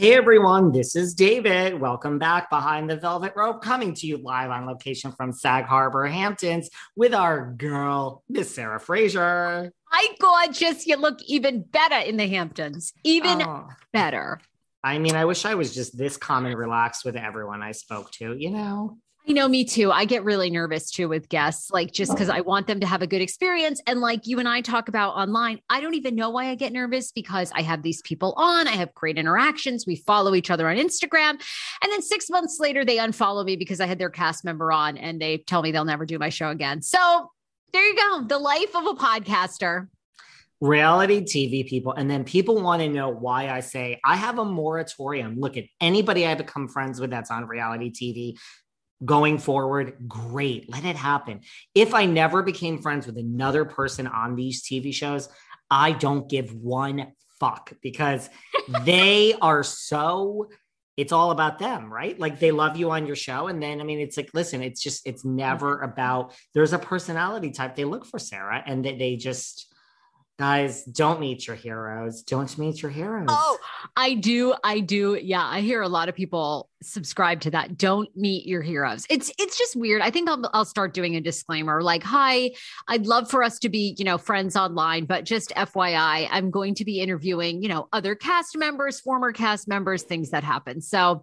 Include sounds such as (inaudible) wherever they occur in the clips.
Hey everyone, this is David. Welcome back behind the velvet rope, coming to you live on location from Sag Harbor, Hamptons, with our girl, Miss Sarah Fraser. Hi, gorgeous. You look even better in the Hamptons. Even Oh, better. I mean, I wish I was just this calm and relaxed with everyone I spoke to, you know? I know, me too. I get really nervous too with guests, like just oh. because I want them to have a good experience. And like you and I talk about online, I don't even know why I get nervous because I have these people on, I have great interactions. We follow each other on Instagram. And then six months later, they unfollow me because I had their cast member on and they tell me they'll never do my show again. So there you go. The life of a podcaster. Reality TV people. And then people want to know why I say I have a moratorium. Look at anybody I become friends with that's on reality TV going forward. Great. Let it happen. If I never became friends with another person on these TV shows, I don't give one fuck because (laughs) they are so it's all about them, right? Like they love you on your show. And then, I mean, it's like, listen, it's just, it's never mm-hmm. about, there's a personality type they look for, Sarah, and they, they just, guys, don't meet your heroes. Don't meet your heroes. Oh, I do. I do. Yeah. I hear a lot of people subscribe to that. Don't meet your heroes. It's, it's just weird. I think I'll, I'll start doing a disclaimer like, hi, I'd love for us to be, you know, friends online, but just FYI, I'm going to be interviewing, you know, other cast members, former cast members, things that happen. So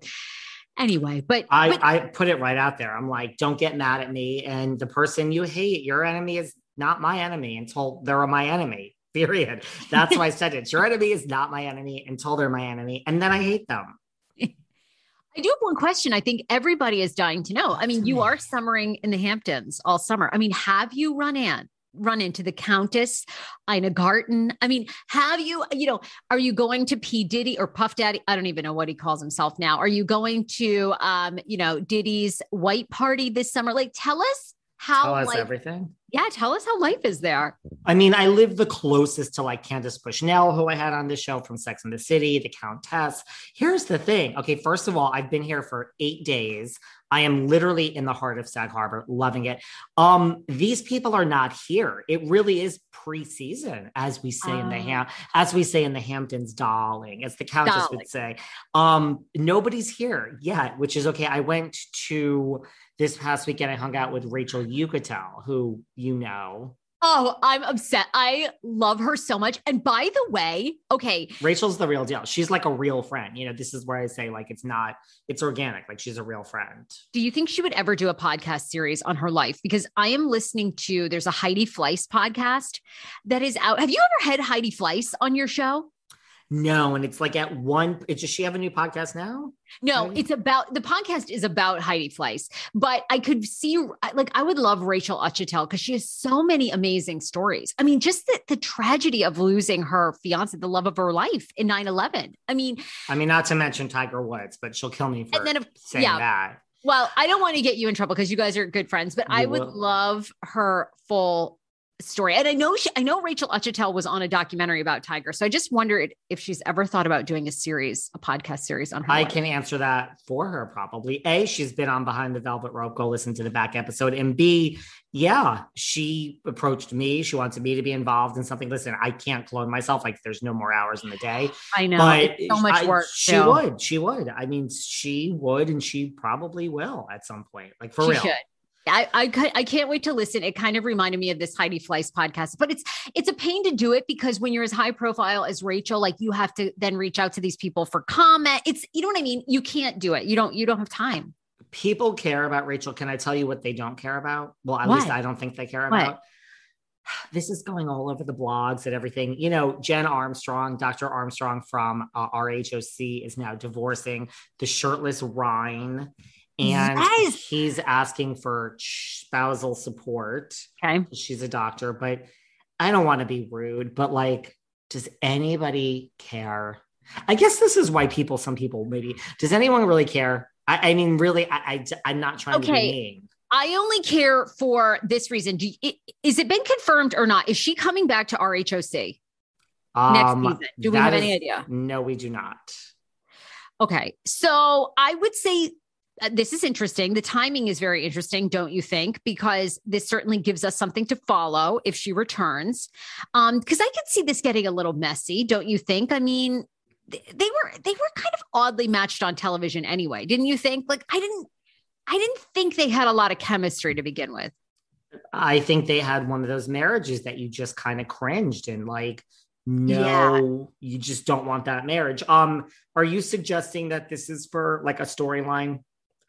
anyway, but, I, but I put it right out there. I'm like, don't get mad at me. And the person you hate, your enemy is not my enemy until they're my enemy. Period. That's why I said it. Your enemy is not my enemy until they're my enemy. And then I hate them. (laughs) I do have one question. I think everybody is dying to know. I mean, you are summering in the Hamptons all summer. I mean, have you run in? Run into the Countess, Ina Garten. I mean, have you, you know, are you going to P. Diddy or Puff Daddy? I don't even know what he calls himself now. Are you going to, um, you know, Diddy's white party this summer? Like, tell us how, Tell us life, everything. yeah, tell us how life is there. I mean, I live the closest to like Candace Bushnell, who I had on the show from Sex and the City, the Countess. Here's the thing. Okay, first of all, I've been here for eight days. I am literally in the heart of Sag Harbor, loving it. Um, these people are not here. It really is preseason, as we say in the Oh. Ham, as we say in the Hamptons, darling, as the Countess Darling. would say. Um, nobody's here yet, which is okay. I went to this past weekend. I hung out with Rachel Uchitel, who you know. Oh, I'm upset. I love her so much. And by the way, okay. Rachel's the real deal. She's like a real friend. You know, this is where I say, like, it's not, it's organic. Like, she's a real friend. Do you think she would ever do a podcast series on her life? Because I am listening to, there's a Heidi Fleiss podcast that is out. Have you ever had Heidi Fleiss on your show? No, and it's like at one. It's, does she have a new podcast now? No, it's about the podcast is about Heidi Fleiss, but I could see like I would love Rachel Uchitel because she has so many amazing stories. I mean, just the, the tragedy of losing her fiance, the love of her life in 9-11. I mean, I mean, not to mention Tiger Woods, but she'll kill me for and then if, saying yeah, that. Well, I don't want to get you in trouble because you guys are good friends, but you I would will. love her full story. And I know she, I know Rachel Uchitel was on a documentary about Tiger. So I just wondered if she's ever thought about doing a series, a podcast series on her. I life. can answer that for her probably. A, she's been on Behind the Velvet Rope. Go listen to the back episode. And B, yeah, she approached me. She wanted me to be involved in something. Listen, I can't clone myself. Like there's no more hours in the day. I know. But so much work. I, she would. She would. I mean, she would, and she probably will at some point. Like for she real. Should. I, I, I can't wait to listen. It kind of reminded me of this Heidi Fleiss podcast, but it's it's a pain to do it because when you're as high profile as Rachel, like you have to then reach out to these people for comment. It's you know what I mean. You can't do it. You don't you don't have time. People care about Rachel. Can I tell you what they don't care about? Well, at what? least I don't think they care what? about. (sighs) This is going all over the blogs and everything. You know, Jen Armstrong, Dr. Armstrong from uh, RHOC is now divorcing the shirtless Ryan and yes. he's asking for spousal support. Okay. She's a doctor, but I don't want to be rude, but like, does anybody care? I guess this is why people, some people maybe, does anyone really care? I, I mean, really, I, I, am not trying okay. to be mean. I only care for this reason. Do you, is it been confirmed or not? Is she coming back to RHOC um, next season? Do we have is, any idea? No, we do not. Okay. So I would say this is interesting. The timing is very interesting, don't you think? Because this certainly gives us something to follow if she returns. Um, because I could see this getting a little messy, don't you think? I mean, they, they were they were kind of oddly matched on television anyway, didn't you think? Like I didn't I didn't think they had a lot of chemistry to begin with. I think they had one of those marriages that you just kind of cringed and like no yeah. you just don't want that marriage um are you suggesting that this is for like a storyline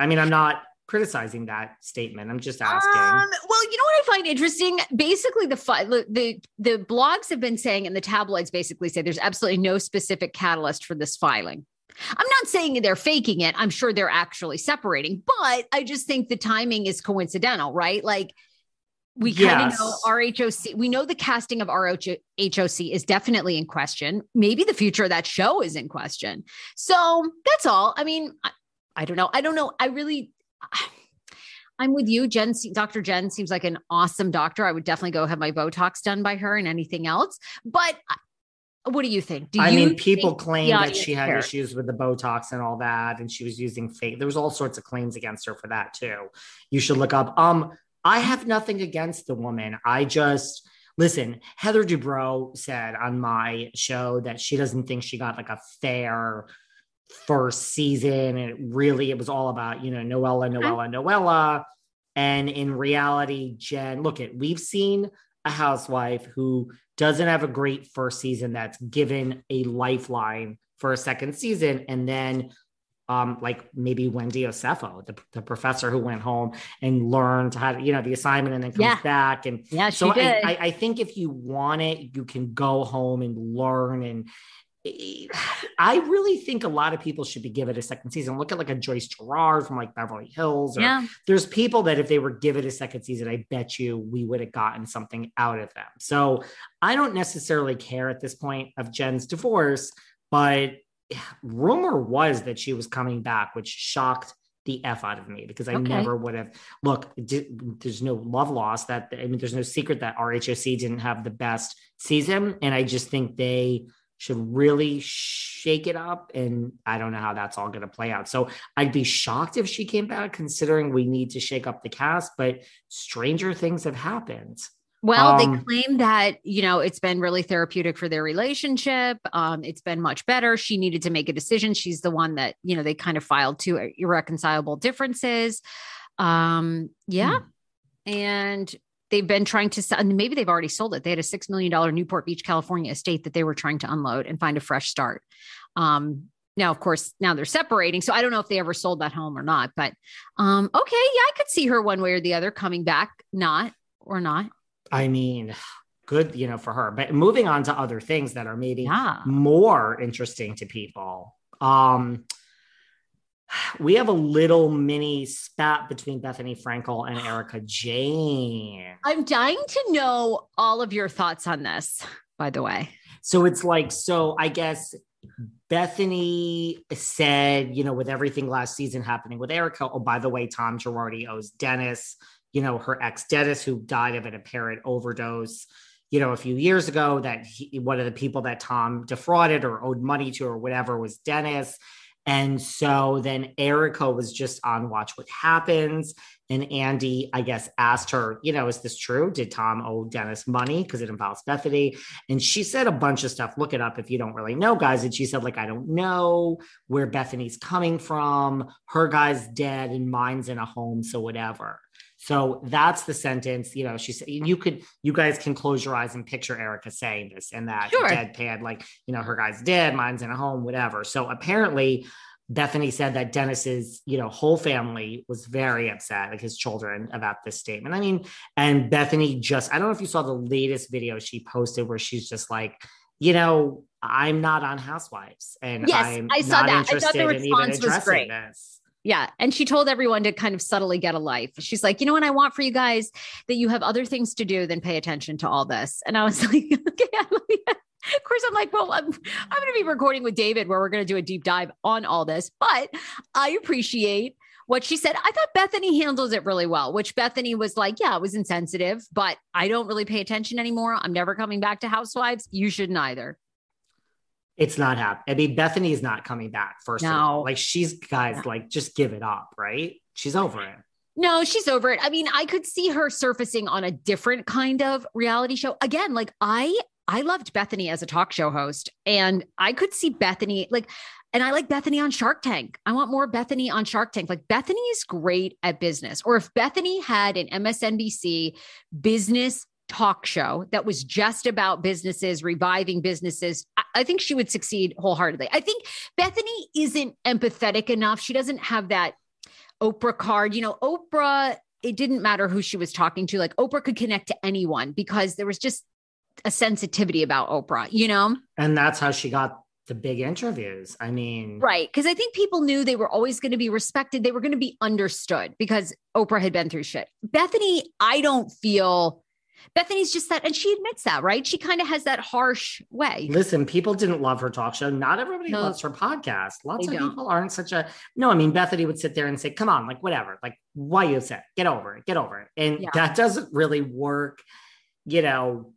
I mean, I'm not criticizing that statement. I'm just asking. Um, well, you know what I find interesting? Basically, the the the blogs have been saying, and the tabloids basically say there's absolutely no specific catalyst for this filing. I'm not saying they're faking it. I'm sure they're actually separating, but I just think the timing is coincidental, right? Like we kind of yes. know RHOC. We know the casting of RHOC is definitely in question. Maybe the future of that show is in question. So that's all. I mean, I don't know. I don't know. I really, (sighs) I'm with you. Jen, Dr. Jen seems like an awesome doctor. I would definitely go have my Botox done by her and anything else. But uh, what do you think? Do I you mean, people claim that she had issues with the Botox and all that, and she was using fake. There was all sorts of claims against her for that too. You should look up. Um, I have nothing against the woman. I just listen. Heather Dubrow said on my show that she doesn't think she got like a fair first season and it really it was all about you know noella noella noella and in reality jen look at we've seen a housewife who doesn't have a great first season that's given a lifeline for a second season and then um, like maybe Wendy Osefo, the, the professor who went home and learned how to, you know, the assignment and then comes yeah. back. And yeah, so I, I, I, think if you want it, you can go home and learn and I really think a lot of people should be given a second season. Look at like a Joyce Giraud from like Beverly Hills. Or yeah. There's people that if they were given a second season, I bet you we would have gotten something out of them. So I don't necessarily care at this point of Jen's divorce, but rumor was that she was coming back, which shocked the f out of me because I okay. never would have. Look, there's no love lost. That I mean, there's no secret that RHOC didn't have the best season, and I just think they should really shake it up. And I don't know how that's all going to play out. So I'd be shocked if she came back, considering we need to shake up the cast, but stranger things have happened. Well, um, they claim that, you know, it's been really therapeutic for their relationship. Um, it's been much better. She needed to make a decision. She's the one that, you know, they kind of filed two irreconcilable differences. Um, yeah. Hmm. And they've been trying to sell, and maybe they've already sold it. They had a $6 million Newport Beach, California estate that they were trying to unload and find a fresh start. Um, now, of course, now they're separating. So I don't know if they ever sold that home or not, but um, okay. Yeah, I could see her one way or the other coming back, not or not. I mean, good, you know, for her. But moving on to other things that are maybe Yeah. more interesting to people. Um, we have a little mini spat between Bethenny Frankel and Erika Jayne. I'm dying to know all of your thoughts on this, by the way. So it's like, so I guess Bethenny said, you know, with everything last season happening with Erika, oh, by the way, Tom Girardi owes Dennis, you know, her ex Dennis, who died of an apparent overdose, you know, a few years ago, that he, one of the people that Tom defrauded or owed money to or whatever was Dennis. And so then Erika was just on Watch What Happens. And Andy, I guess, asked her, you know, is this true? Did Tom owe Dennis money? Because it involves Bethenny. And she said a bunch of stuff. Look it up if you don't really know, guys. And she said, like, I don't know where Bethenny's coming from. Her guy's dead and mine's in a home. So whatever. So that's the sentence. You know, she said you could, you guys can close your eyes and picture Erika saying this and that Sure. deadpan, like, you know, her guy's dead, mine's in a home, whatever. So apparently Bethenny said that Dennis's, you know, whole family was very upset, like his children, about this statement. I mean, and Bethenny just, I don't know if you saw the latest video she posted where she's just like, you know, I'm not on Housewives, and Yes, I'm I saw not that. I thought the in even response was great. this. Yeah. And she told everyone to kind of subtly get a life. She's like, you know what I want for you guys that you have other things to do than pay attention to all this. And I was (laughs) like, okay. Of course, I'm like, well, I'm, I'm going to be recording with David where we're going to do a deep dive on all this, but I appreciate what she said. I thought Bethenny handles it really well, which Bethenny was like, yeah, it was insensitive, but I don't really pay attention anymore. I'm never coming back to Housewives. You shouldn't either. It's not happening. I mean, Bethenny is not coming back. First of No. all, like she's guys, like just give it up, right? She's over it. No, she's over it. I mean, I could see her surfacing on a different kind of reality show. Again, like I I loved Bethenny as a talk show host and I could see Bethenny like and I like Bethenny on Shark Tank. I want more Bethenny on Shark Tank. Like Bethenny is great at business. Or if Bethenny had an MSNBC business talk show that was just about businesses, reviving businesses, I, I think she would succeed wholeheartedly. I think Bethenny isn't empathetic enough. She doesn't have that Oprah card. You know, Oprah, it didn't matter who she was talking to. Like Oprah could connect to anyone because there was just a sensitivity about Oprah, you know? And that's how she got the big interviews. I mean, Right. Because I think people knew they were always going to be respected. They were going to be understood because Oprah had been through shit. Bethenny, I don't feel Bethenny's just that, and she admits that, right? She kind of has that harsh way. Listen, people didn't love her talk show. Not everybody No. loves her podcast. Lots of don't. people aren't such a no. I mean, Bethenny would sit there and say, "Come on, like whatever, like why you upset? Get over it, get over it." And Yeah. that doesn't really work. You know,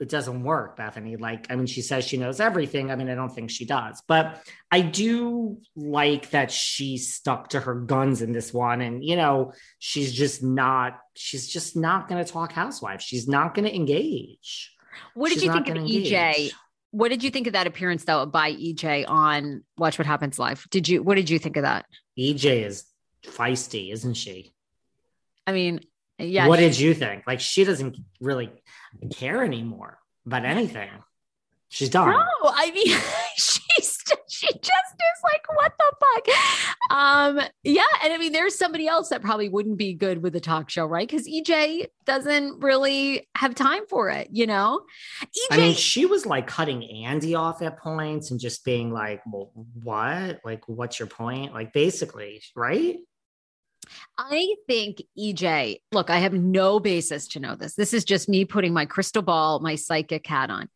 it doesn't work, Bethenny. Like, I mean, she says she knows everything. I mean, I don't think she does, but I do like that she stuck to her guns in this one. And you know, she's just not. She's just not going to talk housewives. She's not going to engage. What did She's you think of EJ? engage. What did you think of that appearance though by EJ on Watch What Happens Live? Did you what did you think of that? EJ is feisty, isn't she? I mean, yeah. what she- did you think? Like she doesn't really care anymore about anything. She's done. No, I mean, (laughs) she's she just is like, what the fuck? Um, yeah, and I mean, there's somebody else that probably wouldn't be good with a talk show, right? Because EJ doesn't really have time for it, you know. EJ, I mean, she was like cutting Andy off at points and just being like, well, what? Like, what's your point? Like, basically, right? I think EJ, look, I have no basis to know this. This is just me putting my crystal ball, my psychic hat on.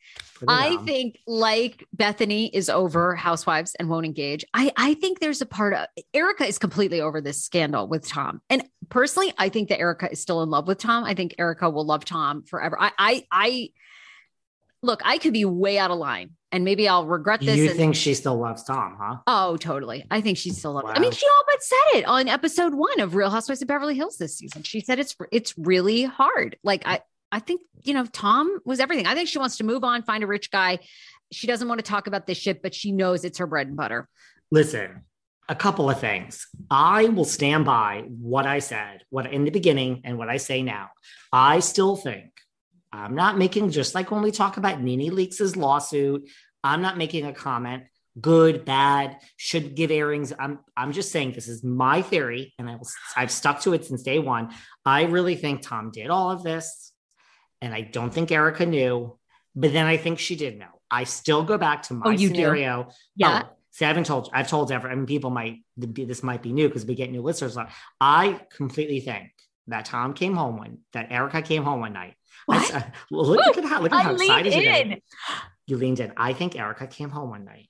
I on. think like Bethenny is over housewives and won't engage. I, I think there's a part of Erika is completely over this scandal with Tom. And personally, I think that Erika is still in love with Tom. I think Erika will love Tom forever. I I, I look, I could be way out of line and maybe I'll regret this. you and- think she still loves Tom, huh? Oh, totally. I think she still. Loves. Wow. I mean, she all but said it on episode one of Real Housewives of Beverly Hills this season. She said it's it's really hard. Like I, I think you know Tom was everything. I think she wants to move on, find a rich guy. She doesn't want to talk about this shit, but she knows it's her bread and butter. Listen, a couple of things. I will stand by what I said, what in the beginning and what I say now. I still think I'm not making just like when we talk about Nene Leakes' lawsuit, I'm not making a comment good, bad, should give airings. I'm I'm just saying this is my theory and I will I've stuck to it since day 1. I really think Tom did all of this and I don't think Erika knew, but then I think she did know. I still go back to oh, my oh, scenario. Do? Yeah. Oh, See, I haven't told. I've told everyone. I mean, people might. This might be new because we get new listeners. I completely think that Tom came home one. That Erika came home one night. What? I, well, look, at how look at how excited you get. You leaned in. I think Erika came home one night,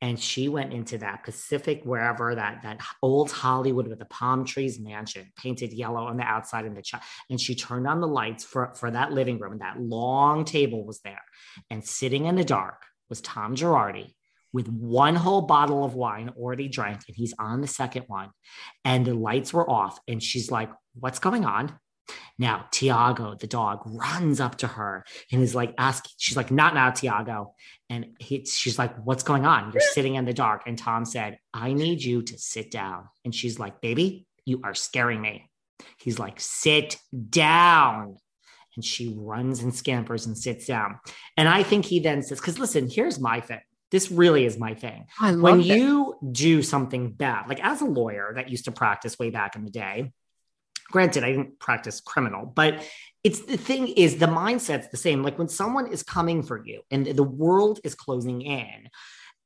and she went into that Pacific wherever that that old Hollywood with the palm trees mansion painted yellow on the outside and the ch- and she turned on the lights for for that living room and that long table was there, and sitting in the dark was Tom Girardi with one whole bottle of wine already drank and he's on the second one and the lights were off and she's like what's going on now tiago the dog runs up to her and is like asking she's like not now tiago. And he, she's like what's going on? You're (laughs) sitting in the dark. And tom said i need you to sit down. And she's like baby you are scaring me. He's like sit down. And she runs and scampers and sits down. And i think he then says because listen here's my thing. This really is my thing. when it. you do something bad, like as a lawyer that used to practice way back in the day, granted, I didn't practice criminal, but it's the thing is the mindset's the same. Like when someone is coming for you and the world is closing in,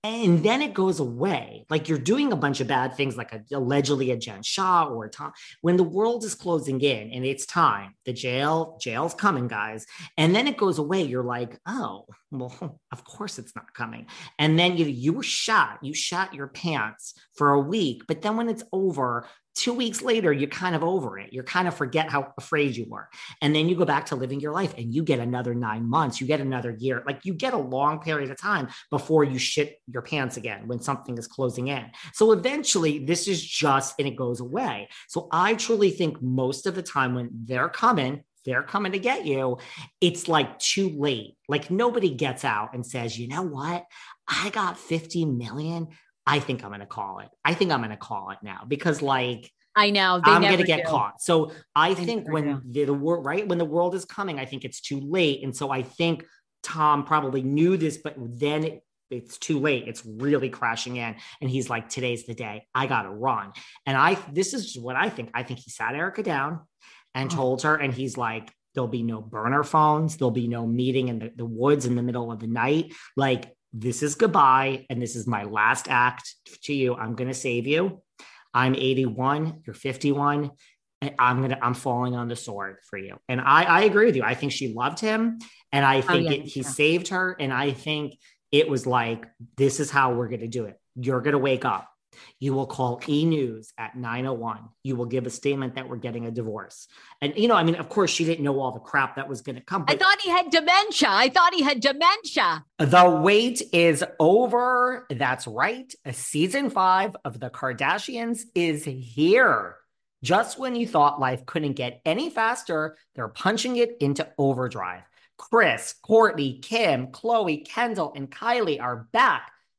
and then it goes away. Like you're doing a bunch of bad things, like a, allegedly a Jen Shah or a Tom. When the world is closing in and it's time, the jail jail's coming, guys, and then it goes away. You're like, oh, well, of course it's not coming. And then you you were shot, you shot your pants for a week, but then when it's over, two weeks later, you're kind of over it. You're kind of forget how afraid you were. And then you go back to living your life and you get another nine months, you get another year. Like you get a long period of time before you shit your pants again when something is closing in. So eventually, this is just, and it goes away. So I truly think most of the time when they're coming, they're coming to get you, it's like too late. Like nobody gets out and says, you know what? I got 50 million. I think I'm going to call it. I think I'm going to call it now because, like, I know I'm going to get do. caught. So I they think when the, the world, right, when the world is coming, I think it's too late. And so I think Tom probably knew this, but then it, it's too late. It's really crashing in. And he's like, today's the day. I got to run. And I, this is what I think. I think he sat Erika down and oh. told her, and he's like, there'll be no burner phones. There'll be no meeting in the, the woods in the middle of the night. Like, this is goodbye and this is my last act to you. I'm going to save you. I'm 81 you're 51 i'm going to i'm falling on the sword for you. And i i agree with you. I think she loved him and i oh, think oh, yeah, it, he yeah. saved her and i think it was like this is how we're going to do it. You're going to wake up you will call E News at 901. You will give a statement that we're getting a divorce. And, you know, I mean, of course, she didn't know all the crap that was going to come. I thought he had dementia. I thought he had dementia. The wait is over. That's right. A season five of The Kardashians is here. Just when you thought life couldn't get any faster, they're punching it into overdrive. Kris, Kourtney, Kim, Khloé, Kendall, and Kylie are back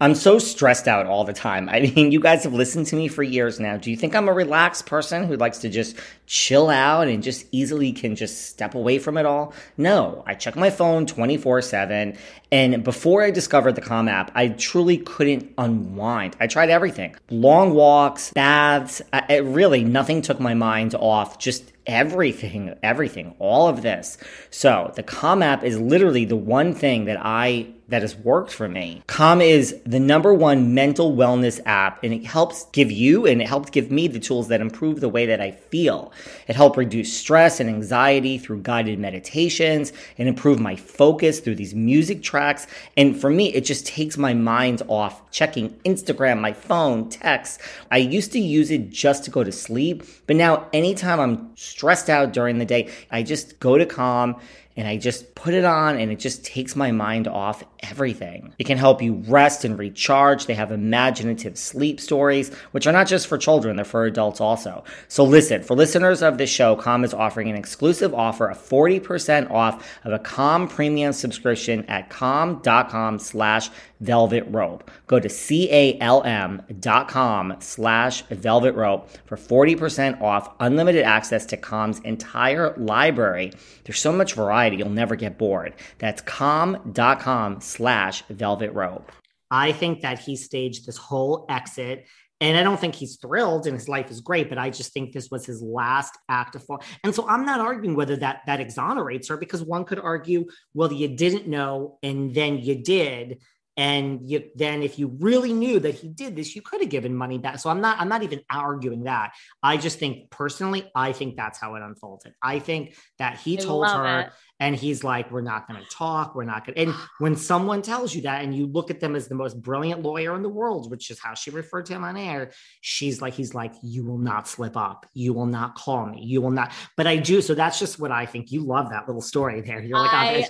I'm so stressed out all the time. I mean, you guys have listened to me for years now. Do you think I'm a relaxed person who likes to just chill out and just easily can just step away from it all? No, I check my phone 24 7. And before I discovered the Calm app, I truly couldn't unwind. I tried everything long walks, baths, I, really nothing took my mind off just everything, everything, all of this. So the Calm app is literally the one thing that I that has worked for me. Calm is the number one mental wellness app and it helps give you and it helps give me the tools that improve the way that I feel. It helps reduce stress and anxiety through guided meditations and improve my focus through these music tracks. And for me, it just takes my mind off checking Instagram, my phone, texts. I used to use it just to go to sleep, but now anytime I'm stressed out during the day, I just go to Calm and I just put it on and it just takes my mind off everything. It can help you rest and recharge. They have imaginative sleep stories, which are not just for children, they're for adults also. So listen, for listeners of this show, Calm is offering an exclusive offer of 40% off of a Calm premium subscription at calm.com slash velvet rope. Go to C-A-L-M dot com slash velvet rope for 40% off unlimited access to Calm's entire library. There's so much variety, you'll never get bored. That's calm.com slash velvet rope. I think that he staged this whole exit and I don't think he's thrilled and his life is great, but I just think this was his last act of fall. And so I'm not arguing whether that that exonerates her because one could argue, well, you didn't know and then you did and you, then if you really knew that he did this you could have given money back. So i'm not i'm not even arguing that. I just think personally i think that's how it unfolded. I think that he I told her it. and he's like we're not going to talk. We're not going to and when someone tells you that and you look at them as the most brilliant lawyer in the world which is how she referred to him on air she's like he's like you will not slip up. You will not call me. You will not but i do so that's just what i think. You love that little story there. You're like I, oh,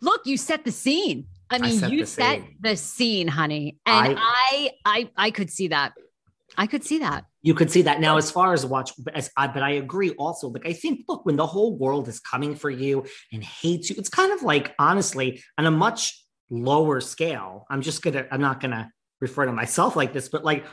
look you set the scene I mean, I you set scene. the scene, honey, and I, I, I, I could see that. I could see that. You could see that now, as far as watch, as I, but I agree also. Like I think, look, when the whole world is coming for you and hates you, it's kind of like honestly on a much lower scale. I'm just gonna, I'm not gonna refer to myself like this, but like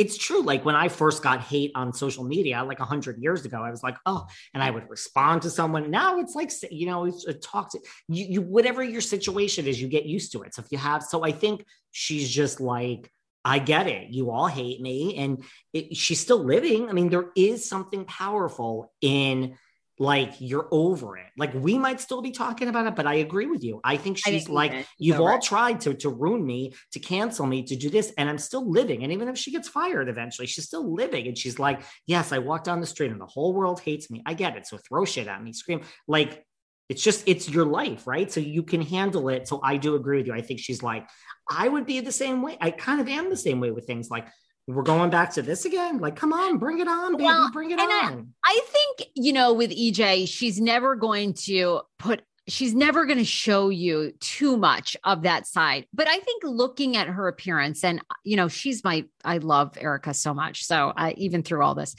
it's true. Like when I first got hate on social media, like a hundred years ago, I was like, oh, and I would respond to someone. Now it's like, you know, it's a talk to you, you, whatever your situation is, you get used to it. So if you have, so I think she's just like, I get it. You all hate me. And it, she's still living. I mean, there is something powerful in like you're over it. Like we might still be talking about it, but I agree with you. I think she's I like, you've all tried to to ruin me, to cancel me, to do this, and I'm still living. And even if she gets fired eventually, she's still living. And she's like, yes, I walk down the street and the whole world hates me. I get it. So throw shit at me, scream. Like it's just it's your life, right? So you can handle it. So I do agree with you. I think she's like, I would be the same way. I kind of am the same way with things like we're going back to this again. Like, come on, bring it on, baby, well, bring it on. I, I think, you know, with EJ, she's never going to put she's never going to show you too much of that side. But I think looking at her appearance, and you know, she's my I love Erika so much. So I even through all this,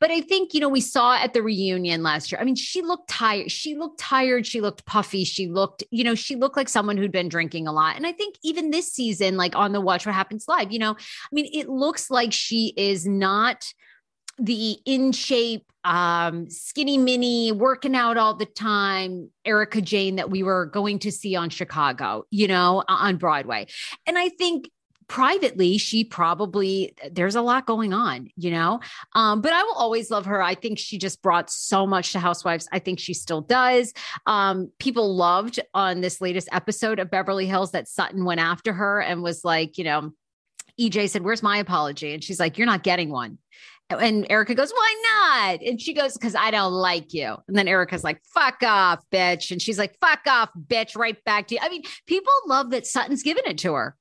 but I think you know we saw at the reunion last year. I mean, she looked tired. She looked tired. She looked puffy. She looked, you know, she looked like someone who'd been drinking a lot. And I think even this season, like on the Watch What Happens Live, you know, I mean, it looks like she is not the in shape, um, skinny mini, working out all the time, Erika Jayne that we were going to see on Chicago, you know, on Broadway. And I think privately she probably there's a lot going on you know? Um, but i will always love her. I think she just brought so much to housewives. I think she still does. Um, people loved on this latest episode of beverly hills that sutton went after her and was like you know ej said where's my apology? And she's like you're not getting one and Erika goes, Why not? And she goes, Because I don't like you. And then Erika's like, Fuck off, bitch. And she's like, Fuck off, bitch, right back to you. I mean, people love that Sutton's giving it to her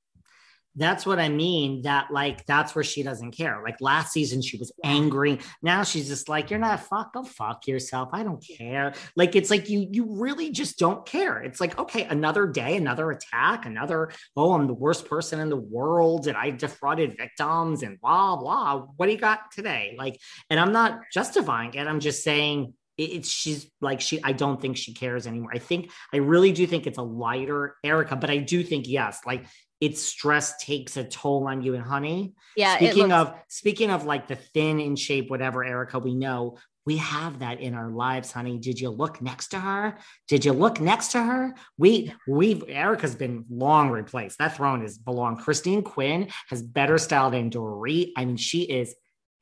that's what I mean. That like that's where she doesn't care. Like last season, she was angry. Now she's just like, "You're not fuck. Go fuck yourself. I don't care." Like it's like you you really just don't care. It's like okay, another day, another attack, another. Oh, I'm the worst person in the world, and I defrauded victims, and blah blah. What do you got today? Like, and I'm not justifying it. I'm just saying it's she's like she i don't think she cares anymore i think i really do think it's a lighter erika but i do think yes like its stress takes a toll on you and honey. Yeah. Speaking looks- of speaking of like the thin in shape, whatever, Erika, we know we have that in our lives, honey. Did you look next to her? Did you look next to her? We we've Erika's been long replaced. That throne is belong. Christine Quinn has better style than Dorit. I mean, she is.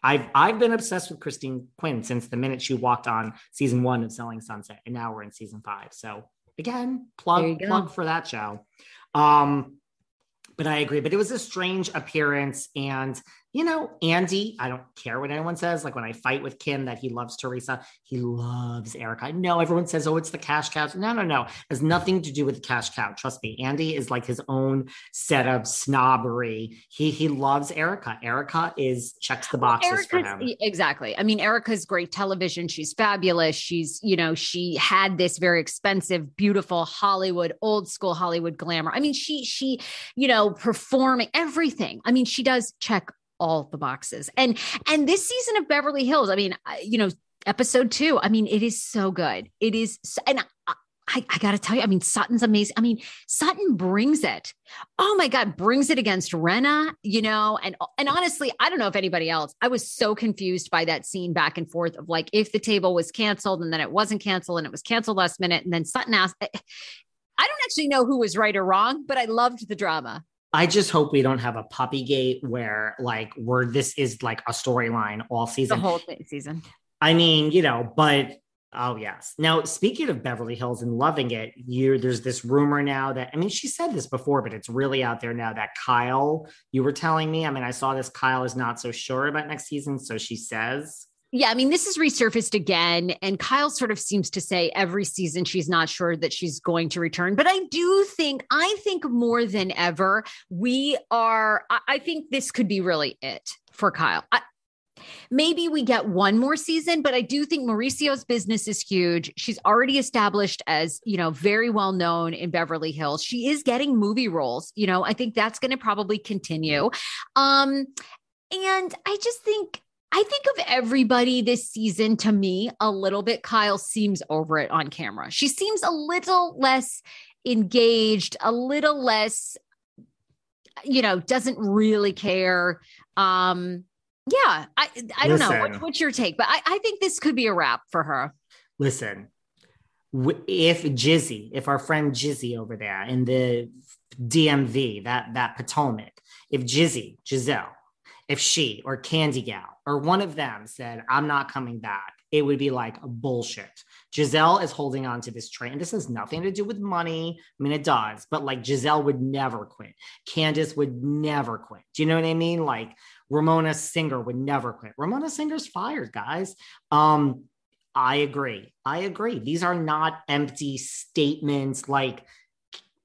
I've I've been obsessed with Christine Quinn since the minute she walked on season one of Selling Sunset, and now we're in season five. So again, plug plug for that show. Um, but I agree. But it was a strange appearance, and you know, Andy, I don't care what anyone says. Like when I fight with Kim that he loves Teresa, he loves Erika. I know everyone says, oh, it's the cash cow. No, no, no. It has nothing to do with the cash cow. Trust me. Andy is like his own set of snobbery. He he loves Erika. Erika is checks the boxes well, for him. Exactly. I mean, Erika's great television. She's fabulous. She's, you know, she had this very expensive, beautiful Hollywood, old school Hollywood glamour. I mean, she she, you know, performing everything. I mean, she does check all the boxes. And and this season of Beverly Hills, I mean, you know, episode 2, I mean, it is so good. It is and I, I, got to tell you, I mean, Sutton's amazing. I mean, Sutton brings it. Oh my God, brings it against Rinna, you know, and and honestly, I don't know if anybody else. I was so confused by that scene back and forth of like if the table was canceled and then it wasn't canceled and it was canceled last minute, and then Sutton asked. I don't actually know who was right or wrong, but I loved the drama. I just hope we don't have a puppy gate where like where this is like a storyline all season. The whole season. I mean, you know, but oh yes. Now speaking of Beverly Hills and loving it, you there's this rumor now that I mean she said this before, but it's really out there now that Kyle, you were telling me. I mean, I saw this Kyle is not so sure about next season, so she says. Yeah, I mean, this is resurfaced again. And Kyle sort of seems to say every season she's not sure that she's going to return. But I do think, I think more than ever, we are, I think this could be really it for Kyle. I, maybe we get one more season, but I do think Mauricio's business is huge. She's already established as, you know, very well known in Beverly Hills. She is getting movie roles. You know, I think that's going to probably continue. Um, and I just think I think of everybody this season to me a little bit. Kyle seems over it on camera. She seems a little less engaged, a little less, you know, doesn't really care. Um, yeah, I I don't know. What, what's your take? But I, I think this could be a wrap for her. Listen, if Jizzy, if our friend Jizzy over there in the DMV, that that Potomac, if Jizzy, Gizelle, if she or Candy Gal or one of them said, I'm not coming back, it would be like bullshit. Gizelle is holding on to this train. This has nothing to do with money. I mean, it does, but like Gizelle would never quit. Candiace would never quit. Do you know what I mean? Like Ramona Singer would never quit. Ramona Singer's fired, guys. Um, I agree. I agree. These are not empty statements like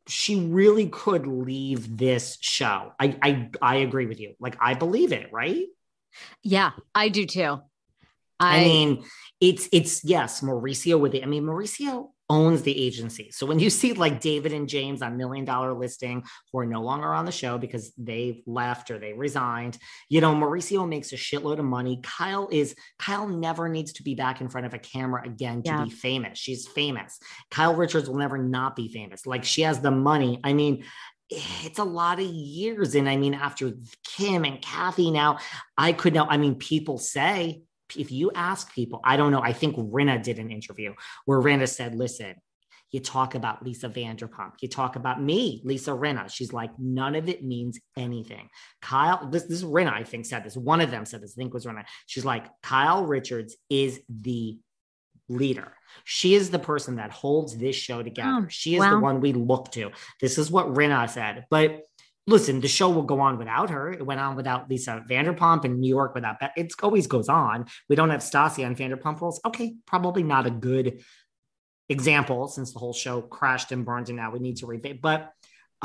she really could leave this show. I I I agree with you. Like I believe it, right? Yeah, I do too. I, I mean, it's it's yes, Mauricio with it. I mean, Mauricio owns the agency. So when you see like David and James on Million Dollar Listing, who are no longer on the show because they left or they resigned, you know, Mauricio makes a shitload of money. Kyle is Kyle never needs to be back in front of a camera again to yeah. be famous. She's famous. Kyle Richards will never not be famous. Like she has the money. I mean, Eh, it's a lot of years. And I mean, after Kim and Kathy now, I could know. I mean, people say if you ask people, I don't know, I think Rinna did an interview where Rinna said, listen, you talk about Lisa Vanderpump, you talk about me, Lisa Rinna. She's like, none of it means anything. Kyle, this, this is Rinna, I think, said this. One of them said this, I think was Rinna. She's like, Kyle Richards is the leader. She is the person that holds this show together. Oh, she is wow. the one we look to. This is what Rinna said. But listen, the show will go on without her. It went on without Lisa Vanderpump in New York without It always goes on. We don't have Stassi on Vanderpump Rules. Okay, probably not a good example since the whole show crashed and burned and now we need to revamp. But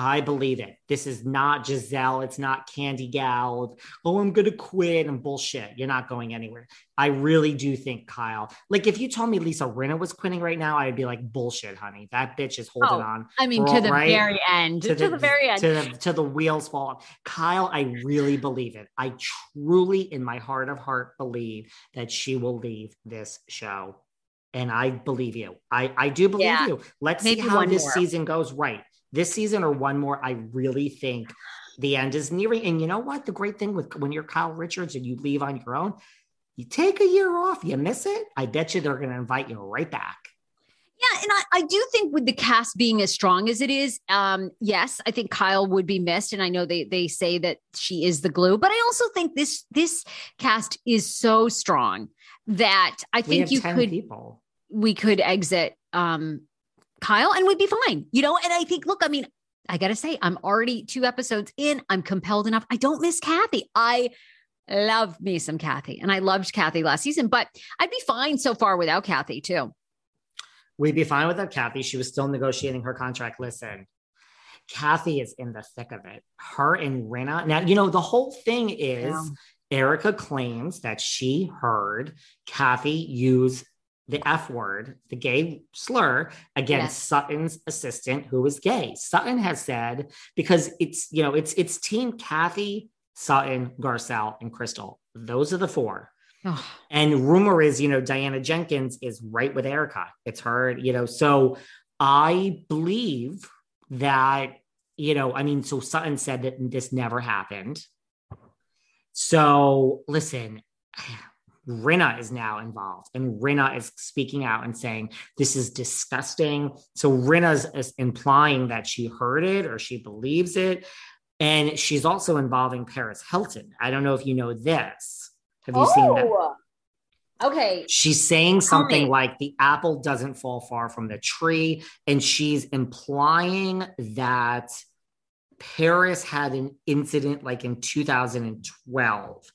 I believe it. This is not Gizelle. It's not Candy Gal. Oh, I'm going to quit and bullshit. You're not going anywhere. I really do think Kyle, like if you told me Lisa Rinna was quitting right now, I'd be like, bullshit, honey. That bitch is holding oh, on. I mean, to all, the right? very end. To, to the, the, very end. To the, to the wheels fall off. Kyle, I really believe it. I truly, in my heart of heart, believe that she will leave this show. And I believe you. I, I do believe yeah. you. Let's Maybe see how this more. season goes. Right this season or one more, I really think the end is nearing. And you know what? The great thing with when you're Kyle Richards and you leave on your own, you take a year off, you miss it. I bet you they're going to invite you right back. Yeah, and I, I, do think with the cast being as strong as it is, um, yes, I think Kyle would be missed, and I know they they say that she is the glue, but I also think this this cast is so strong that I think you could people. we could exit um, Kyle and we'd be fine, you know? And I think, look, I mean, I got to say, I'm already two episodes in. I'm compelled enough. I don't miss Kathy. I love me some Kathy. And I loved Kathy last season, but I'd be fine so far without Kathy too. We'd be fine without Kathy. She was still negotiating her contract. Listen, Kathy is in the thick of it. Her and Rinna. Now, you know, the whole thing is yeah. Erika claims that she heard Kathy use the F word, the gay slur against yes. Sutton's assistant who was gay. Sutton has said, because it's, you know, it's it's team Kathy, Sutton, Garcelle, and Crystal. Those are the four. Oh. And rumor is, you know, Diana Jenkins is right with Erika. It's her, you know. So I believe that, you know, I mean, so Sutton said that this never happened. So listen, Rinna is now involved and Rinna is speaking out and saying, This is disgusting. So Rinna's is implying that she heard it or she believes it. And she's also involving Paris Hilton. I don't know if you know this. Have you oh, seen that? Oh, okay. She's saying something like the apple doesn't fall far from the tree. And she's implying that Paris had an incident like in 2012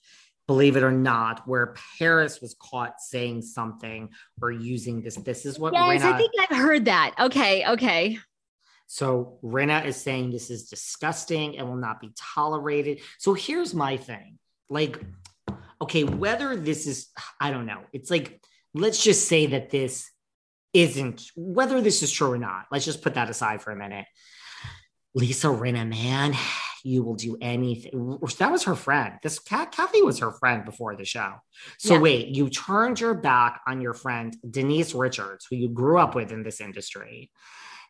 believe it or not, where Paris was caught saying something or using this. This is what yes, Rinna, I think I've heard that. Okay, okay. So Rinna is saying this is disgusting and will not be tolerated. So here's my thing. Like, okay, whether this is, I don't know. It's like, let's just say that this isn't, whether this is true or not. Let's just put that aside for a minute. Lisa Rinna, man, you will do anything. That was her friend. This Kathy was her friend before the show. So yeah. wait, you turned your back on your friend Denise Richards, who you grew up with in this industry.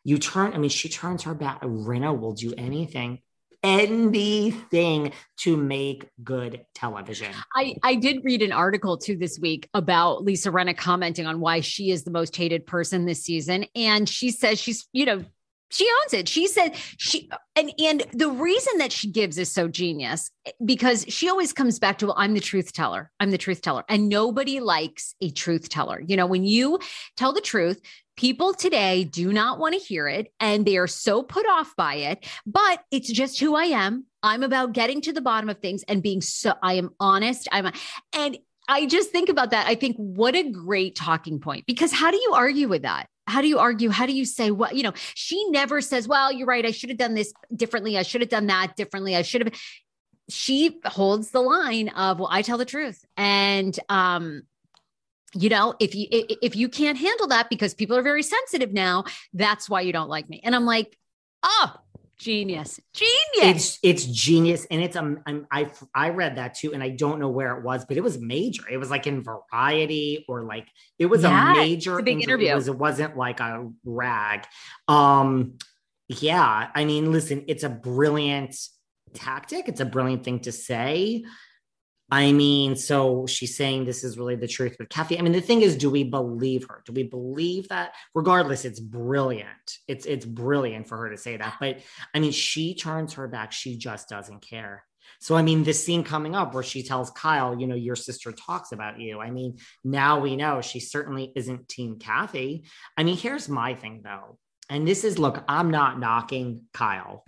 You turn, I mean, she turns her back. Rinna will do anything anything to make good television. I, I did read an article too this week about Lisa Rinna commenting on why she is the most hated person this season. And she says she's, you know, she owns it. She said she and and the reason that she gives is so genius because she always comes back to well, I'm the truth teller. I'm the truth teller. And nobody likes a truth teller. You know, when you tell the truth, people today do not want to hear it and they are so put off by it, but it's just who I am. I'm about getting to the bottom of things and being so I am honest. I'm a, and I just think about that. I think what a great talking point because how do you argue with that? How do you argue? How do you say what, you know, she never says, well, you're right. I should have done this differently. I should have done that differently. I should have. She holds the line of, well, I tell the truth. And, um, you know if you if you can't handle that because people are very sensitive now that's why you don't like me and i'm like oh Genius, genius. It's it's genius, and it's um. I I read that too, and I don't know where it was, but it was major. It was like in Variety or like it was yeah, a major a big interview. It, it wasn't like a rag. Um, yeah. I mean, listen, it's a brilliant tactic. It's a brilliant thing to say. I mean, so she's saying this is really the truth with Kathy. I mean, the thing is, do we believe her? Do we believe that? Regardless, it's brilliant. It's it's brilliant for her to say that. But I mean, she turns her back. She just doesn't care. So I mean, this scene coming up where she tells Kyle, you know, your sister talks about you. I mean, now we know she certainly isn't Team Kathy. I mean, here's my thing though, and this is look, I'm not knocking Kyle.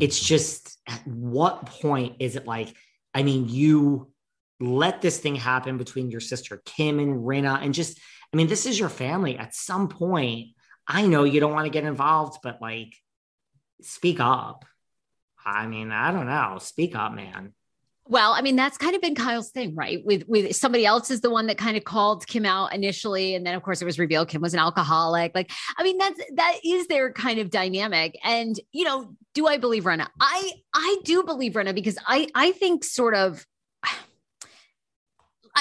It's just at what point is it like? I mean, you let this thing happen between your sister Kim and Rinna, and just, I mean, this is your family. At some point, I know you don't want to get involved, but like, speak up. I mean, I don't know. Speak up, man. Well, I mean, that's kind of been Kyle's thing, right? With with somebody else is the one that kind of called Kim out initially, and then of course it was revealed Kim was an alcoholic. Like, I mean, that's that is their kind of dynamic. And you know, do I believe Rinna? I I do believe Rinna because I I think sort of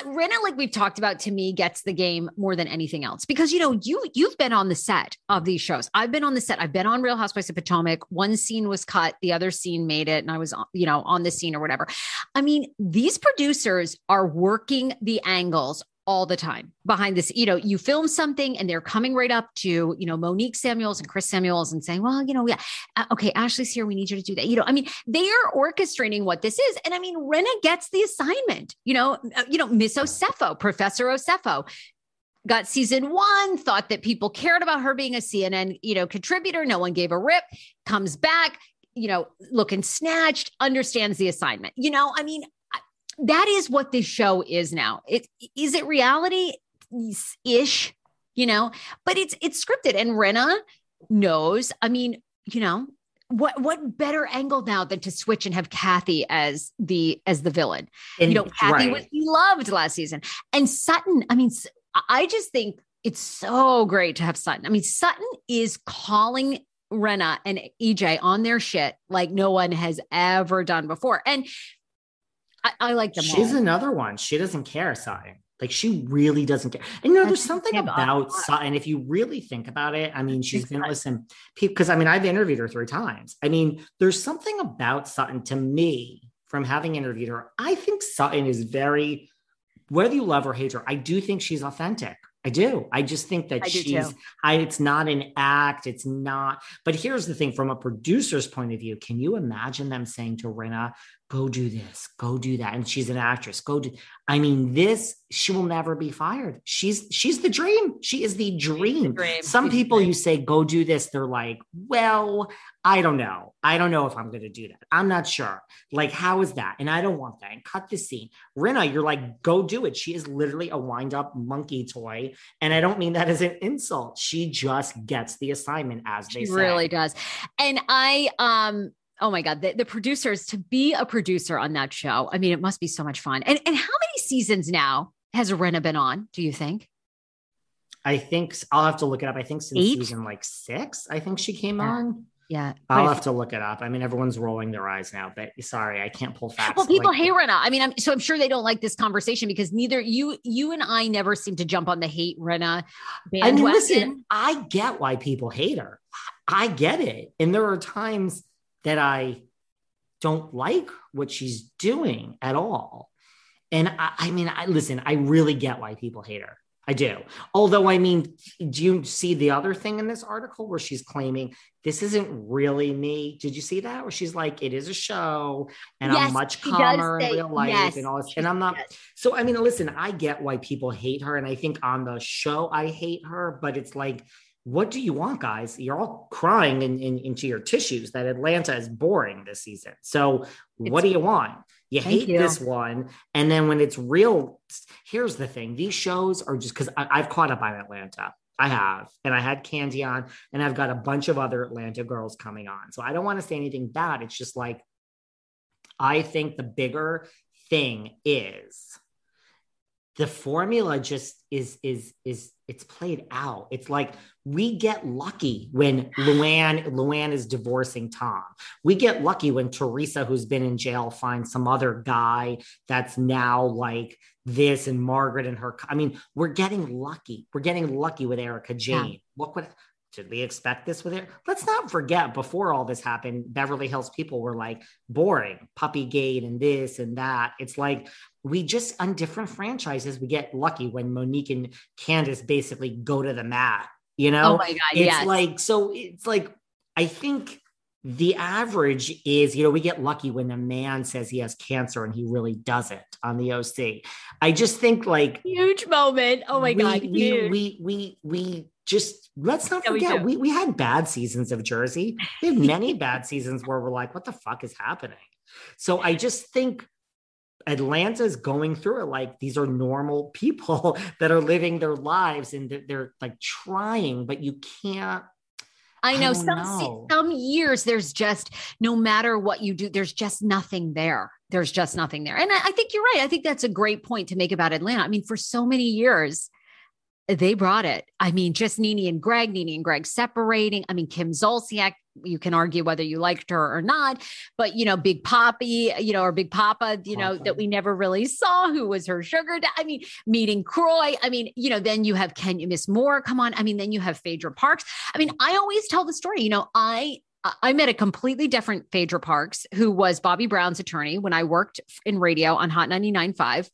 Rinna, like we've talked about, to me gets the game more than anything else because you know you you've been on the set of these shows. I've been on the set. I've been on Real Housewives of Potomac. One scene was cut, the other scene made it, and I was uh, you know on the scene or whatever. I mean, these producers are working the angles all the time behind this. You know, you film something and they're coming right up to, you know, Monique Samuels and Chris Samuels and saying, well, you know, yeah, uh, okay, Ashley's here. We need you to do that. You know, I mean, they are orchestrating what this is. And I mean, Rinna gets the assignment, you know, uh, you know, Miss Osefo, Professor Osefo got season one, thought that people cared about her being a CNN, you know, contributor. No one gave a rip, comes back, you know, looking snatched, understands the assignment. You know, I mean, that is what this show is now. It is it reality ish, you know, but it's it's scripted and Rinna knows. I mean, you know, what what better angle now than to switch and have Kathy as the as the villain? And- you know, Kathy right. was loved last season, and Sutton. I mean, I just think it's so great to have Sutton. I mean, Sutton is calling Rinna and EJ on their shit like no one has ever done before, and I, I like them She's all. another one. She doesn't care, Sutton. Like she really doesn't care. And you know, there's something about. Sutton. If you really think about it, I mean, she's Big been Sutton. listen because I mean, I've interviewed her three times. I mean, there's something about Sutton to me from having interviewed her. I think Sutton is very, whether you love or hate her, I do think she's authentic. I do. I just think that she's. I, it's not an act. It's not. But here's the thing: from a producer's point of view, can you imagine them saying to Rinna, "Go do this, go do that," and she's an actress. Go do. I mean, this. She will never be fired. She's she's the dream. She is the dream. dream. Some She's people, you say, "Go do this," they're like, "Well, I don't know. I don't know if I'm going to do that. I'm not sure. Like, how is that?" And I don't want that. And cut the scene. Rinna, you're like, "Go do it." She is literally a wind-up monkey toy and I don't mean that as an insult. She just gets the assignment as they She say. really does. And I um oh my god, the, the producers to be a producer on that show. I mean, it must be so much fun. And and how many seasons now has Rinna been on, do you think? I think I'll have to look it up. I think since Eight? season like six, I think she came Yeah. on. Yeah. I'll have to look it up. I mean, everyone's rolling their eyes now, but sorry, I can't pull facts. Well, people like- hate Rinna. I mean, I'm so I'm sure they don't like this conversation because neither you you and I never seem to jump on the hate Rinna I mean, listen, I get why people hate her. I get it. And there are times that I don't like what she's doing at all. And I, I mean, I listen, I really get why people hate her. I do. Although, I mean, do you see the other thing in this article where she's claiming this isn't really me? Did you see that? Where she's like, it is a show and Yes, I'm much calmer in say- real life yes, and all this. And I'm not, says. so, I mean, listen, I get why people hate her. And I think on the show, I hate her, but it's like, what do you want, guys? You're all crying in, in- into your tissues that Atlanta is boring this season. So, what do you want? You hate you. this one. And then when it's real, here's the thing these shows are just because I've caught up on Atlanta. I have. And I had Kandi on, and I've got a bunch of other Atlanta girls coming on. So, I don't want to say anything bad. It's just like, I think the bigger thing is the formula just is is is it's played out. It's like we get lucky when Luann Luann is divorcing Tom. We get lucky when Teresa, who's been in jail, finds some other guy that's now like this, and Margaret and her. I mean, we're getting lucky. We're getting lucky with Erika Jayne. What would did we expect this with her? Let's not forget before all this happened, Beverly Hills people were like boring, puppy gate and this and that. It's like we just on different franchises, we get lucky when Monique and Candiace basically go to the mat. You oh know, Oh my god, it's yes. like so. It's like I think the average is, you know, we get lucky when a man says he has cancer and he really doesn't on the OC. I just think like huge moment. Oh my we, god, we, we we we just let's not Yeah, forget do. we, we had bad seasons of Jersey. We had many bad seasons where we're like, what the fuck is happening? So I just think Atlanta's going through it like these are normal people (laughs) that are living their lives and they're, they're like trying, but you can't. I I know don't some know. some years there's just no matter what you do, there's just nothing there. There's just nothing there. And I, I think you're right. I think that's a great point to make about Atlanta. I mean, for so many years, they brought it. I mean, just Nene and Greg, Nene and Greg separating. I mean, Kim Zolciak, you can argue whether you liked her or not, but you know, Big Poppy, you know, or Big Papa, you know, that we never really saw who was her sugar. da- I mean, meeting Kroy. I mean, you know, then you have Kenya Moore. Come on. I mean, then you have Phaedra Parks. I mean, I always tell the story, you know, I I met a completely different Phaedra Parks, who was Bobby Brown's attorney when I worked in radio on Hot 99.5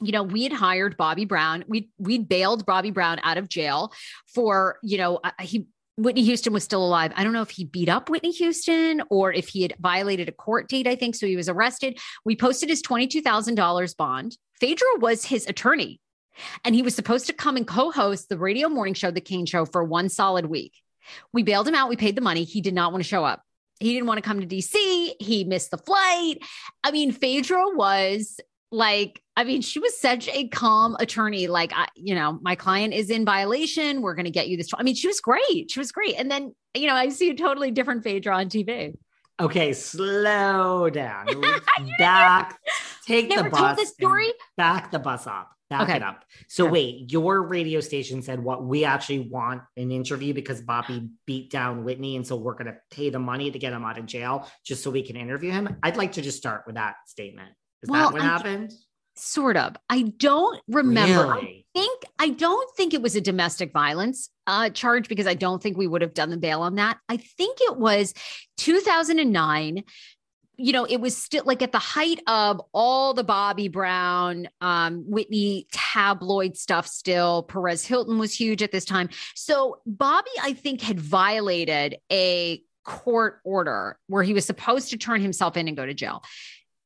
you know, we had hired Bobby Brown. We we'd bailed Bobby Brown out of jail for, you know, uh, he Whitney Houston was still alive. I don't know if he beat up Whitney Houston or if he had violated a court date, I think. So he was arrested. We posted his $22,000 bond. Phaedra was his attorney. And he was supposed to come and co-host the radio morning show, The Kane Show, for one solid week. We bailed him out. We paid the money. He did not want to show up. He didn't want to come to DC. He missed the flight. I mean, Phaedra was like I mean, she was such a calm attorney. Like, I, you know, my client is in violation. We're going to get you this. I mean, she was great. She was great. And then, you know, I see a totally different Phaedra on TV. Okay, slow down. (laughs) back, take the bus. told this story? Back the bus up. Back Okay. it up. So wait, your radio station said what we actually want an interview because Bobby beat down Whitney, and so we're gonna pay the money to get him out of jail just so we can interview him. I'd like to just start with that statement. Is Well, that what I- happened? Sort of. I don't remember. I think I don't think it was a domestic violence uh, charge because I don't think we would have done the bail on that. I think it was 2009. You know, it was still like at the height of all the Bobby Brown, um, Whitney tabloid stuff. Still, Perez Hilton was huge at this time. So Bobby, I think, had violated a court order where he was supposed to turn himself in and go to jail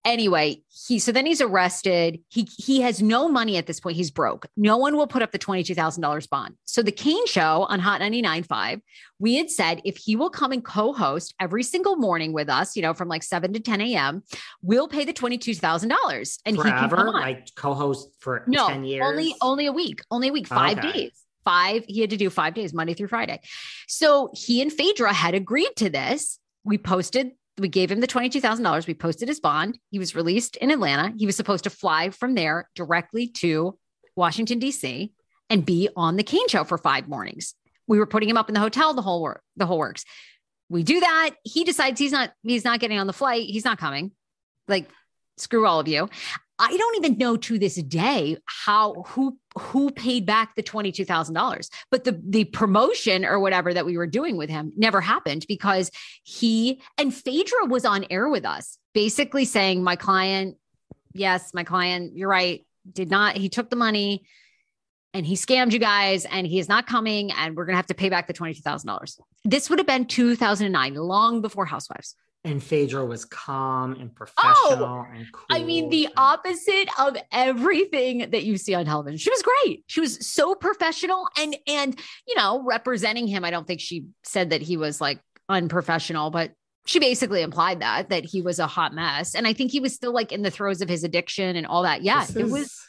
anyway he so then he's arrested he he has no money at this point he's broke no one will put up the $22000 bond so the kane show on hot 99.5 we had said if he will come and co-host every single morning with us you know from like 7 to 10 a.m we'll pay the $22000 and he can Forever? come on. Like co-host for no 10 years? only only a week only a week five Okay. days five he had to do five days monday through friday so he and phaedra had agreed to this we posted we gave him the $22,000. We posted his bond. He was released in Atlanta. He was supposed to fly from there directly to Washington, D.C. and be on the Kane show for five mornings. We were putting him up in the hotel, the whole work, the whole works. We do that. He decides he's not, he's not getting on the flight. He's not coming. Like, screw all of you. I don't even know to this day how who who paid back the twenty two thousand dollars, but the the promotion or whatever that we were doing with him never happened because he and Phaedra was on air with us, basically saying, "My client, yes, my client, you're right, did not. He took the money." And he scammed you guys, and he is not coming, and we're gonna have to pay back the twenty-two thousand dollars. This would have been two thousand and nine, long before Housewives. And Phaedra was calm and oh, professional and cool. Oh, I mean, the opposite of everything that you see on television. She was great. She was so professional and and you know, representing him. I don't think she said that he was like unprofessional, but she basically implied that that he was a hot mess. And I think he was still like in the throes of his addiction and all that. Yeah, This it is- was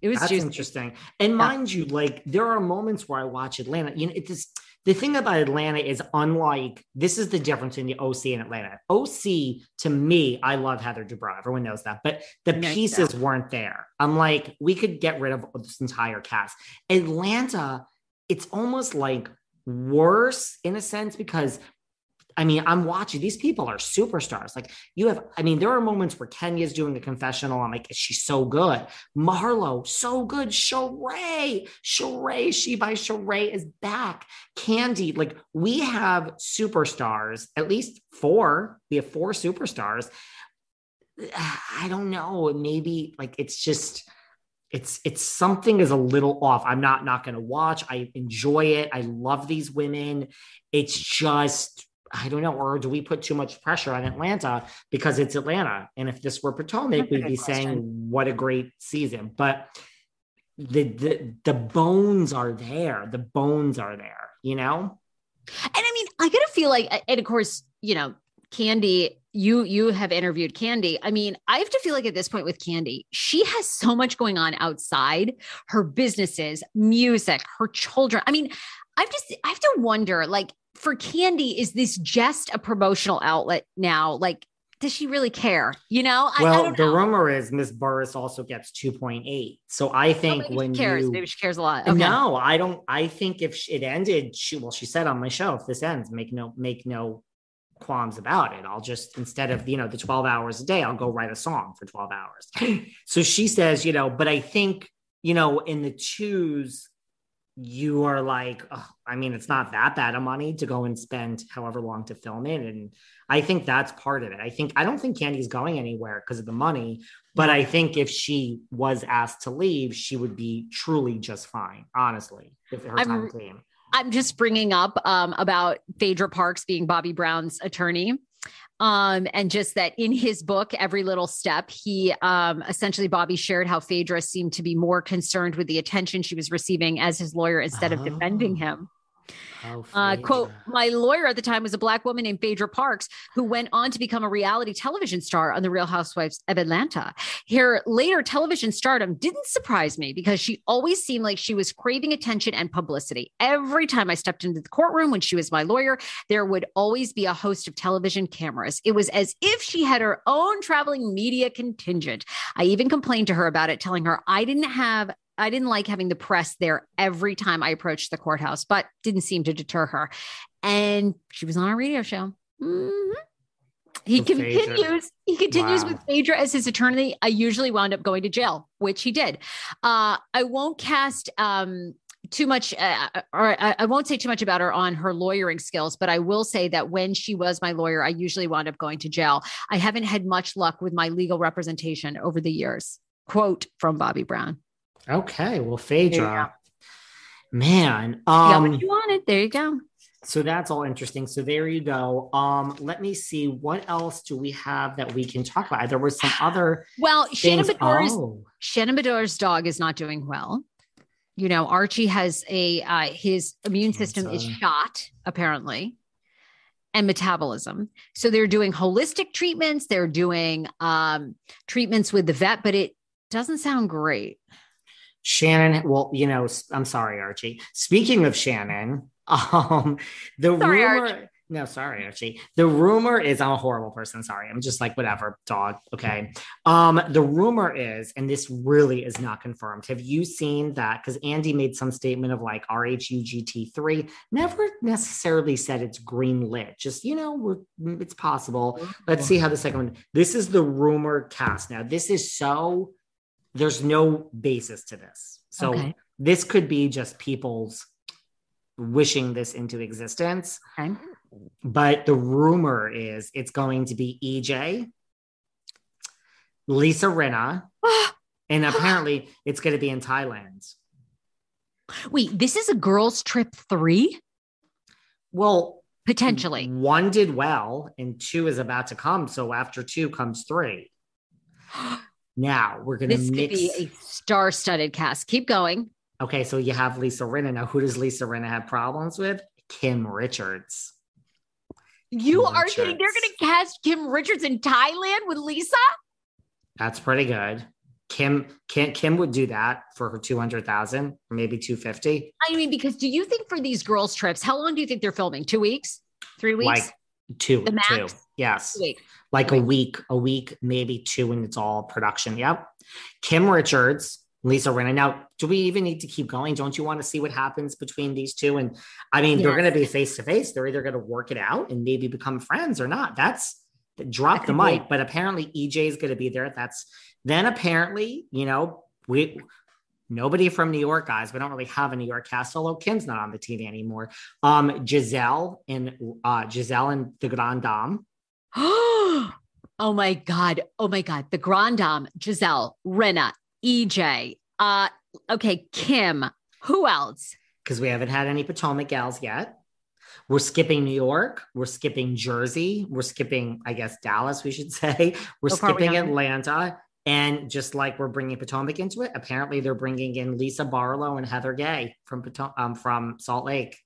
it was That's juicy. interesting. And mind you, like there are moments where I watch Atlanta. You know, it's the thing about Atlanta is unlike this is the difference in the OC and Atlanta. OC to me, I love Heather Dubrow. Everyone knows that, but the No, pieces weren't there. I'm like, we could get rid of this entire cast. Atlanta, it's almost like worse in a sense because I mean, I'm watching these people are superstars. Like you have, I mean, there are moments where Kenya's doing a confessional. I'm like, she's so good. Marlo, so good. Sheree, Sheree, she by Sheree is back. Kandi, like we have superstars, at least four. We have four superstars. I don't know. Maybe like it's just it's it's something is a little off. I'm not not going to watch. I enjoy it. I love these women. It's just I don't know. Or do we put too much pressure on Atlanta because it's Atlanta? And if this were Potomac, we'd be saying what a great season. But the the the bones are there. The bones are there. You know. And I mean, I gotta feel like, and of course, you know, Kandi, you you have interviewed Kandi. I mean, I have to feel like at this point with Kandi, she has so much going on outside her businesses, music, her children. I mean, I've just I have to wonder, like, for Kandi, is this just a promotional outlet now? Like, does she really care? You know, I, Well, the know. rumor is Miss Burruss also gets 2.8. So I Oh, think maybe when she cares, you maybe she cares a lot. Okay. No, I don't. I think if it ended, she well, she said on my show, if this ends, make no make no qualms about it. I'll just instead of you know the twelve hours a day, I'll go write a song for twelve hours. (clears throat) so she says, you know, but I think you know in the twos, you are like, oh, I mean, it's not that bad of money to go and spend however long to film it, and I think that's part of it. I think I don't think Kandi's going anywhere because of the money, but I think if she was asked to leave, she would be truly just fine, honestly, if her I'm- time came. I'm just bringing up um, about Phaedra Parks being Bobby Brown's attorney. Um, and just that in his book, Every Little Step, he um, essentially, Bobby shared how Phaedra seemed to be more concerned with the attention she was receiving as his lawyer instead of defending Oh. him. Uh, quote, my lawyer at the time was a black woman named Phaedra Parks, who went on to become a reality television star on The Real Housewives of Atlanta. Her later television stardom didn't surprise me because she always seemed like she was craving attention and publicity. Every time I stepped into the courtroom when she was my lawyer, there would always be a host of television cameras. It was as if she had her own traveling media contingent. I even complained to her about it, telling her I didn't have I didn't like having the press there every time I approached the courthouse, but didn't seem to deter her. And she was on a radio show. Mhm. He Phaedra- continues. He continues Wow. with Phaedra as his attorney. I usually wound up going to jail, which he did. Uh, I won't cast um, too much, uh, or I, I won't say too much about her on her lawyering skills, but I will say that when she was my lawyer, I usually wound up going to jail. I haven't had much luck with my legal representation over the years. Quote from Bobby Brown. Okay, well, Phaedra, man. You got what Um, you wanted. There you go. so that's all interesting. So there you go. Um, let me see what else do we have that we can talk about. There was some (sighs) other Well, Shannon Oh, Shannon Beador's dog is not doing well. You know, Archie has a uh, his immune system is shot apparently, and metabolism. So they're doing holistic treatments. They're doing um, treatments with the vet, but it doesn't sound great. Shannon. Well, you know, I'm sorry, Archie. Speaking of Shannon, (laughs) um, the Sorry, rumor. Archie. No, sorry, Archie. The rumor is I'm a horrible person. Sorry. I'm just like whatever, dog. Okay. Um, the rumor is, and this really is not confirmed. Have you seen that? Because Andy made some statement of like RHUGT3, never necessarily said it's green lit. Just, you know, we're, it's possible. Let's see how the second one. This is the rumor cast. Now, this is so there's no basis to this. So Okay. this could be just people's wishing this into existence. Okay. But the rumor is it's going to be EJ, Lisa Rinna, (gasps) and apparently it's going to be in Thailand. Wait, this is a girls' trip three Well, potentially. one did well, and two is about to come. So after two comes three. (gasps) Now we're going to This could be a star-studded cast. Keep going. okay, so you have Lisa Rinna. Now, who does Lisa Rinna have problems with? Kim Richards. You Kim are kidding. They're going to cast Kim Richards in Thailand with Lisa? That's pretty good. Kim, Kim, Kim would do that for her two hundred thousand, maybe two fifty. I mean, because do you think for these girls' trips, how long do you think they're filming? Two weeks? Three weeks? Like two, The two, yes, Two weeks. like a week, a week, maybe two, and it's all production. Yep. Kim Richards, Lisa Rinna. Now, do we even need to keep going? Don't you want to see what happens between these two? And I mean, they're going to be face to face. They're either going to work it out and maybe become friends or not. That's drop That the could be. mic. But apparently, EJ is going to be there. That's then apparently, you know, we nobody from New York, guys. We don't really have a New York cast, although Kim's not on the TV anymore. Um, Gizelle and uh Gizelle and the Grand Dame. (gasps) oh my God. Oh my God. The Grand Dame, Gizelle, Rinna, EJ. Uh, okay, Kim. Who else? because we haven't had any Potomac gals yet. We're skipping New York. We're skipping Jersey. We're skipping, I guess, Dallas, we should (laughs) say. We're So we skipping haven't. Atlanta. And just like we're bringing Potomac into it, apparently they're bringing in Lisa Barlow and Heather Gay from Poto- um, from Salt Lake.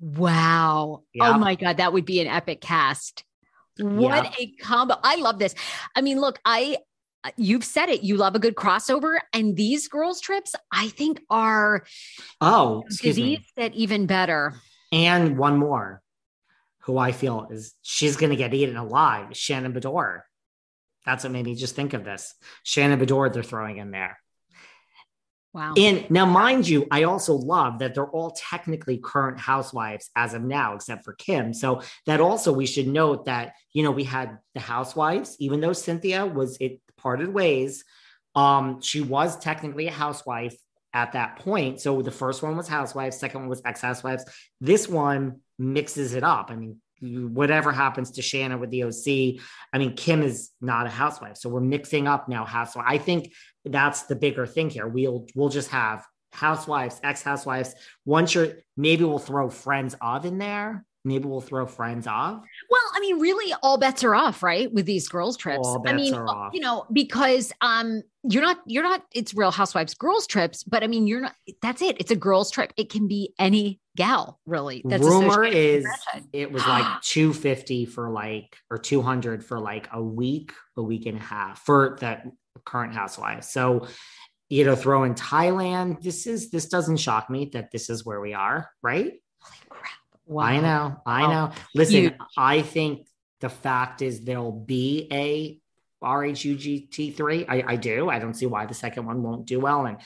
Wow. Yeah. Oh my God. That would be an epic cast. What Yeah. a combo. I love this. I mean, look, I, you've said it. You love a good crossover. And these girls' trips, I think, are Oh, disease that even better. And one more, who I feel is she's going to get eaten alive. Shannon Beador. That's what made me just think of this. Shannon Beador, they're throwing in there. Wow. And now, mind you, I also love that they're all technically current housewives as of now, except for Kim. So that also we should note that you know we had the housewives, even though Cynthia was it parted ways. Um, she was technically a housewife at that point. So the first one was housewives, second one was ex-housewives. This one mixes it up. I mean, whatever happens to Shannon with the OC, I mean, Kim is not a housewife, so we're mixing up now housewife. I think that's the bigger thing here. We'll we'll just have housewives, ex-housewives. Once you're maybe we'll throw friends of in there. Maybe we'll throw friends off. Well, I mean, really, all bets are off, right? With these girls' trips. I mean, off. you know, because um, you're not, you're not. It's Real Housewives girls' trips, but I mean, you're not. That's it. It's a girls' trip. It can be any gal, really. That's Rumor is it was like (gasps) 250 for like or 200 for like a week, a week and a half for that current housewife. So, you know, throw in Thailand. This is this doesn't shock me that this is where we are, right? Crap! I know, I Wow. know. Listen, Huge. I think the fact is there'll be a RHUGT3. I, I do. I don't see why the second one won't do well. And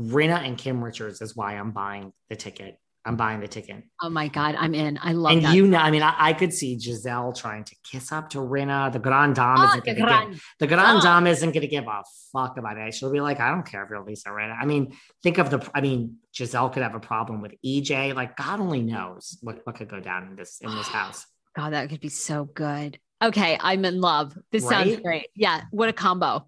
Rinna and Kim Richards is why I'm buying the ticket. I'm buying the ticket. Oh my god, I'm in. I love and that. you know, I mean, I, I could see Gizelle trying to kiss up to Rinna. The Grand Dame Oh, isn't the going to grand- give the Grand Oh. Dame isn't going to give a fuck about it. She'll be like, I don't care if you're Lisa Rinna. I mean, think of the. I mean, Gizelle could have a problem with EJ. Like God only knows what, what could go down in this in this house. God, that could be so good. Okay, I'm in love. This sounds great. Yeah, what a combo.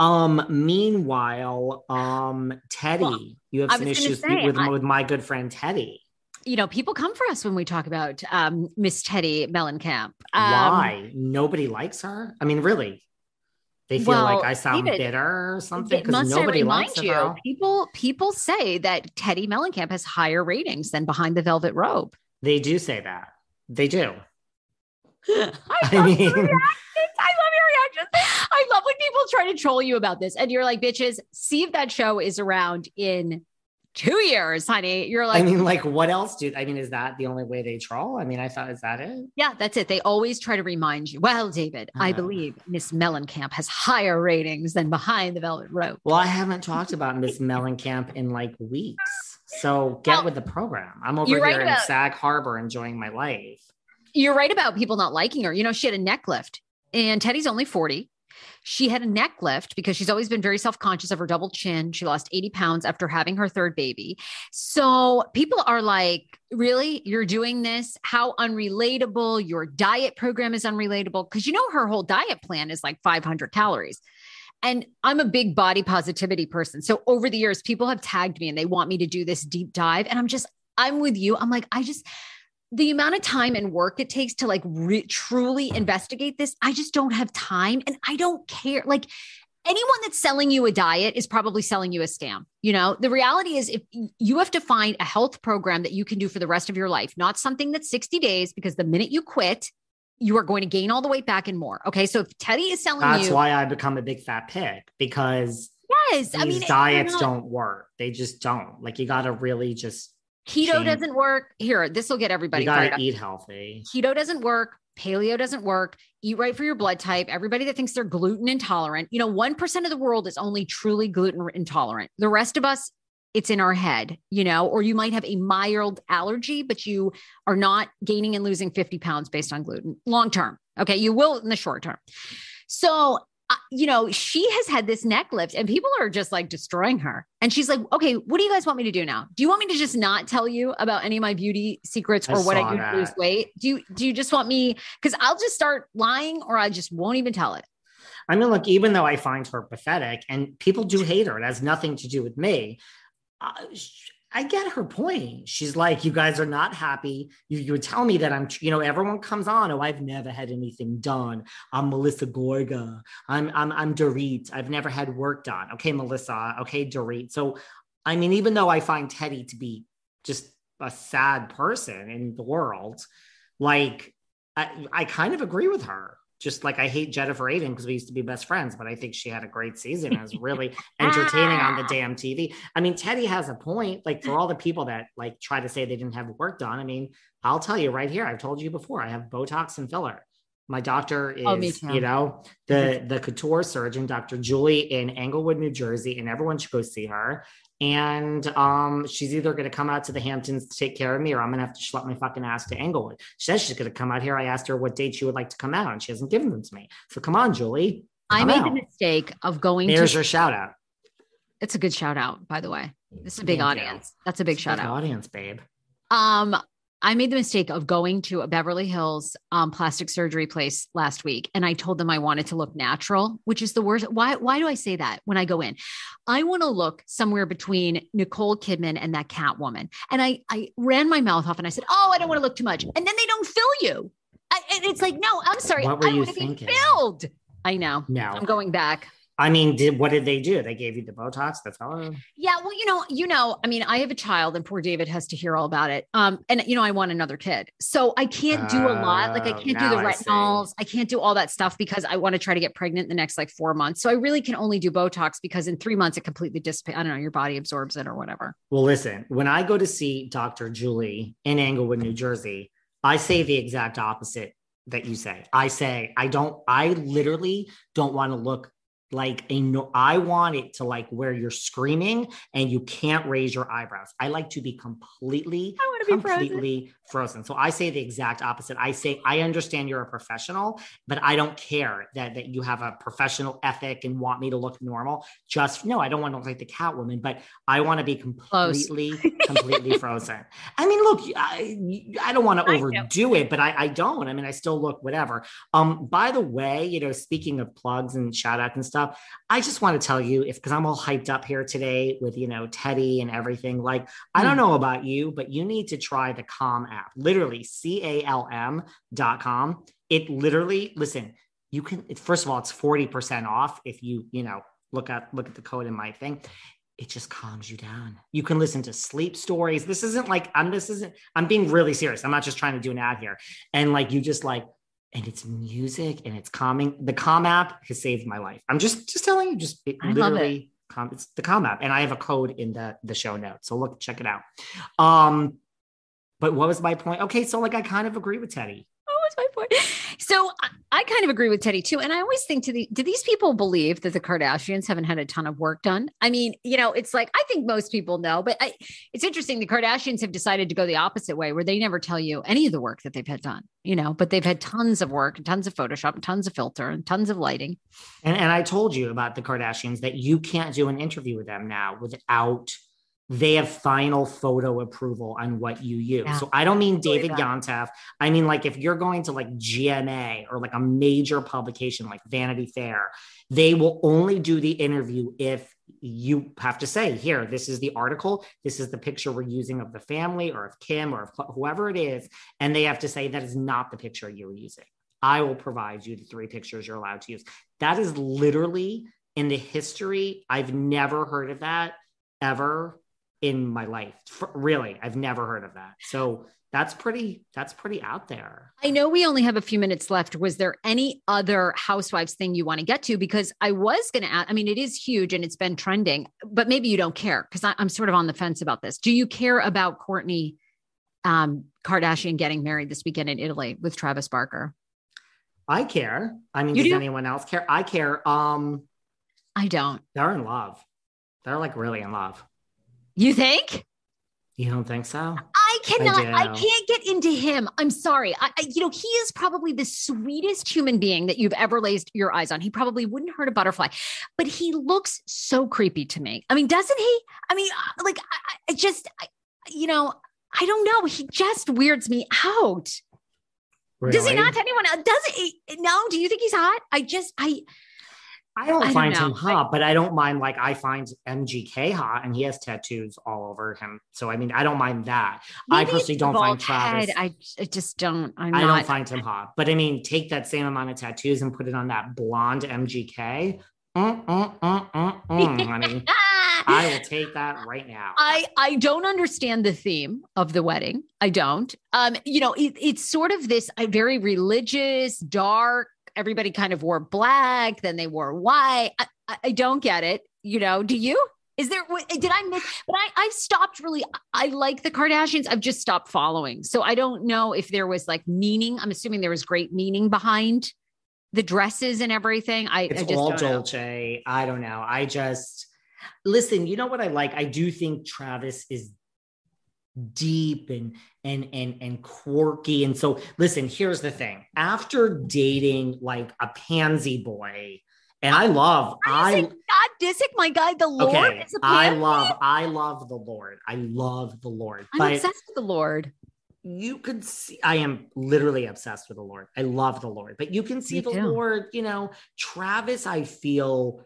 Um. Meanwhile, um, Teddi, Well, you have some issues say, with I- with my good friend Teddi. You know, people come for us when we talk about um, Miss Teddi Mellencamp. Um, Why nobody likes her? I mean, really? They feel Well, like I sound David, bitter or something because nobody likes her. you? girl. People people say that Teddi Mellencamp has higher ratings than Behind the Velvet Rope. They do say that. They do. I, I love mean, your (laughs) reactions. I love your reactions. I love when people try to troll you about this, and you're like, "Bitches, see if that show is around in two years, honey." You're like, I mean, like, what else do I mean? Is that the only way they troll? I mean, I thought, is that it? Yeah, that's it. They always try to remind you. Well, David, I Uh. believe Miss Mellencamp has higher ratings than Behind the Velvet Rope. Well, I haven't talked about Miss Mellencamp in like weeks. So get Well, with the program. I'm over here right in about- Sag Harbor enjoying my life. You're right about people not liking her. You know, she had a neck lift, and Teddi's only 40. She had a neck lift because she's always been very self conscious of her double chin. She lost 80 pounds after having her third baby. So people are like, Really? You're doing this? How unrelatable. Your diet program is unrelatable because you know her whole diet plan is like 500 calories. And I'm a big body positivity person. So over the years, people have tagged me and they want me to do this deep dive. And I'm just, I'm with you. I'm like, I just, the amount of time and work it takes to like re- truly investigate this, I just don't have time and I don't care. Like anyone that's selling you a diet is probably selling you a scam. You know, the reality is if you have to find a health program that you can do for the rest of your life, not something that's 60 days, because the minute you quit, you are going to gain all the weight back and more. Okay. So if Teddi is selling That's you, why I become a big fat pig because yes, these I mean, diets don't work. They just don't. Like you got to really just keto change- doesn't work. Here, this will get everybody you got fired to up. eat healthy. keto doesn't work. Paleo doesn't work. Eat right for your blood type. Everybody that thinks they're gluten intolerant you know 1% of the world is only truly gluten intolerant. The rest of us it's in our head you know or you might have a mild allergy but you are not gaining and losing 50 pounds based on gluten. Long term okay? You will in the short term. So uh, you know she has had this neck lift and people are just like destroying her. And she's like okay what do you guys want me to do now? Do you want me to just not tell you about any of my beauty secrets I or what i do to lose weight? Do you do you just want me because i'll just start lying or i just won't even tell it. I mean, look, even though I find her pathetic and people do hate her, it has nothing to do with me. Uh, I get her point. She's like, you guys are not happy. You, you would tell me that I'm, you know, everyone comes on. Oh, I've never had anything done. I'm Melissa Gorga. I'm, I'm, I'm Dorit. I've never had work done. Okay, Melissa. Okay, Dorit. So, I mean, even though I find Teddi to be just a sad person in the world, like, I, I kind of agree with her. Just like I hate Jennifer Aydin because we used to be best friends, but I think she had a great season. It was (laughs) really entertaining on the ah. damn TV. I mean, Teddi has a point. Like for all the people that like try to say they didn't have work done, I mean, I'll tell you right here. I've told you before. I have Botox and filler. My doctor oh, is, Oh, you know, the mm-hmm. the couture surgeon, Dr. Julie in Englewood, New Jersey, and everyone should go see her. And um, she's either going to come out to the Hamptons to take care of me, or I'm going to have to schlep my fucking ass to Englewood. She says she's going to come out here. I asked her what date she would like to come out, and she hasn't given them to me. So come on, Julie. i made out. the mistake of going There's to your shout out. it's a good shout out by the way this is a big Thank you. audience that's a big shout out audience, babe. Um, I made the mistake of going to a Beverly Hills um, plastic surgery place last week, and I told them I wanted to look natural, which is the worst. Why? Why do I say that when I go in? I want to look somewhere between Nicole Kidman and that Catwoman. And I, I ran my mouth off and I said, "Oh, I don't want to look too much." And then they don't fill you. I, and it's like, no, I'm sorry. What were I you wanna be? Filled. I know. No. I'm going back. I mean, did what did they do? They gave you the Botox, the filler? Yeah, well, you know, you know, I mean, I have a child and poor David has to hear all about it. Um, and you know, I want another kid. So I can't do a lot. Like I Oh, can't do the now I retinols. I can't do all that stuff because I want to try to get pregnant in the next like four months. So I really can only do Botox because in three months it completely dissipates. I don't know, your body absorbs it or whatever. Well, listen, when I go to see Dr. Julie in Englewood, New Jersey, I say the exact opposite that you say. I say, I don't, I literally don't want to look like a no, I want it to like where you're screaming and you can't raise your eyebrows. I like to be completely, oh, I wanna be completely frozen. So I say the exact opposite. I say, I understand you're a professional, but I don't care that, that you have a professional ethic and want me to look normal. Just no, I don't want to look like the Catwoman, but I want to be completely, (laughs) completely frozen. I mean, look, I, I don't want to overdo it, but I, I don't. I mean, I still look whatever. Um, by the way, you know, speaking of plugs and shout outs and stuff, I just want to tell you if because I'm all hyped up here today with you know Teddi and everything. Like, I don't Hmm. know about you, but you need to try the Calm app. Literally, C A L M dot com. It literally, listen, you can. It, first of all, it's forty percent off if you you know look at look at the code in my thing it just calms you down. You can listen to sleep stories. This isn't like I'm this isn't I'm being really serious. I'm not just trying to do an ad here. And like you just like and it's music and it's calming. The Calm app has saved my life. I'm just just telling you just it I literally Calm, it's the Calm app and I have a code in the the show notes. So look check it out. Um but what was my point? Okay, so like I kind of agree with Teddi. What was my point? So I, I kind of agree with Teddi too. And I always think to the do these people believe that the Kardashians haven't had a ton of work done? I mean, you know, it's like I think most people know, but I, it's interesting. The Kardashians have decided to go the opposite way where they never tell you any of the work that they've had done, you know, but they've had tons of work and tons of Photoshop and tons of filter and tons of lighting. And, and I told you about the Kardashians that you can't do an interview with them now without they have final photo approval on what you use. Yeah. So I don't mean David. Yontef. I mean like if you're going to like GMA or like a major publication like Vanity Fair, they will only do the interview if you have to say, here, this is the article, this is the picture we're using of the family or of Kim or of whoever it is. And they have to say that is not the picture you were using. I will provide you the three pictures you're allowed to use. That is literally in the history. I've never heard of that ever in my life. For- really, I've never heard of that. So that's pretty. That's pretty out there. I know we only have a few minutes left. Was there any other housewives thing you want to get to? Because I was going to ask, I mean, it is huge and it's been trending, but maybe you don't care because I'm sort of on the fence about this. Do you care about Kourtney um, Kardashian getting married this weekend in Italy with Travis Barker? I care. I mean, You does do? anyone else care? I care. Um, I don't. they're in love. They're like really in love. You think? You don't think so? I cannot. I, do. can't get into him. I'm sorry. I, I, you know, he is probably the sweetest human being that you've ever laid your eyes on. He probably wouldn't hurt a butterfly, but he looks so creepy to me. I mean, doesn't he? I mean, uh, like, I, I just, I, you know, I don't know. He just weirds me out. Does he not to anyone else? Does he? No. Do you think he's hot? I just, I, I don't I don't find know. him hot, but I don't mind. Like I find MGK hot, and he has tattoos all over him. So I mean, I don't mind that. I personally don't find Travis. head. I, I just don't. I'm I not. don't find him hot, but I mean, take that same amount of tattoos and put it on that blonde MGK. Mm, mm, mm, mm, mm, honey. (laughs) I will take that right now. I I don't understand the theme of the wedding. I don't. Um, you know, it, it's sort of this uh, very religious, dark. Everybody kind of wore black, then they wore white. I, I, I don't get it. You know, do you? Is there? Did I miss? But I I've stopped really. I like the Kardashians. I've just stopped following, so I don't know if there was like meaning. I'm assuming there was great meaning behind the dresses and everything. I, It's I just all don't know. Dolce. I don't know. I just listen. You know what I like? I do think Travis is deep and and and and quirky. And so, listen. Here's the thing. After dating like a pansy boy, and I love, I God Disick, my guy, the Lord okay, is a I love, I love the Lord. I love the Lord. I'm but obsessed with the Lord. you could see I am literally obsessed with the Lord. I love the Lord, but you can see Me the too. Lord, you know, Travis, I feel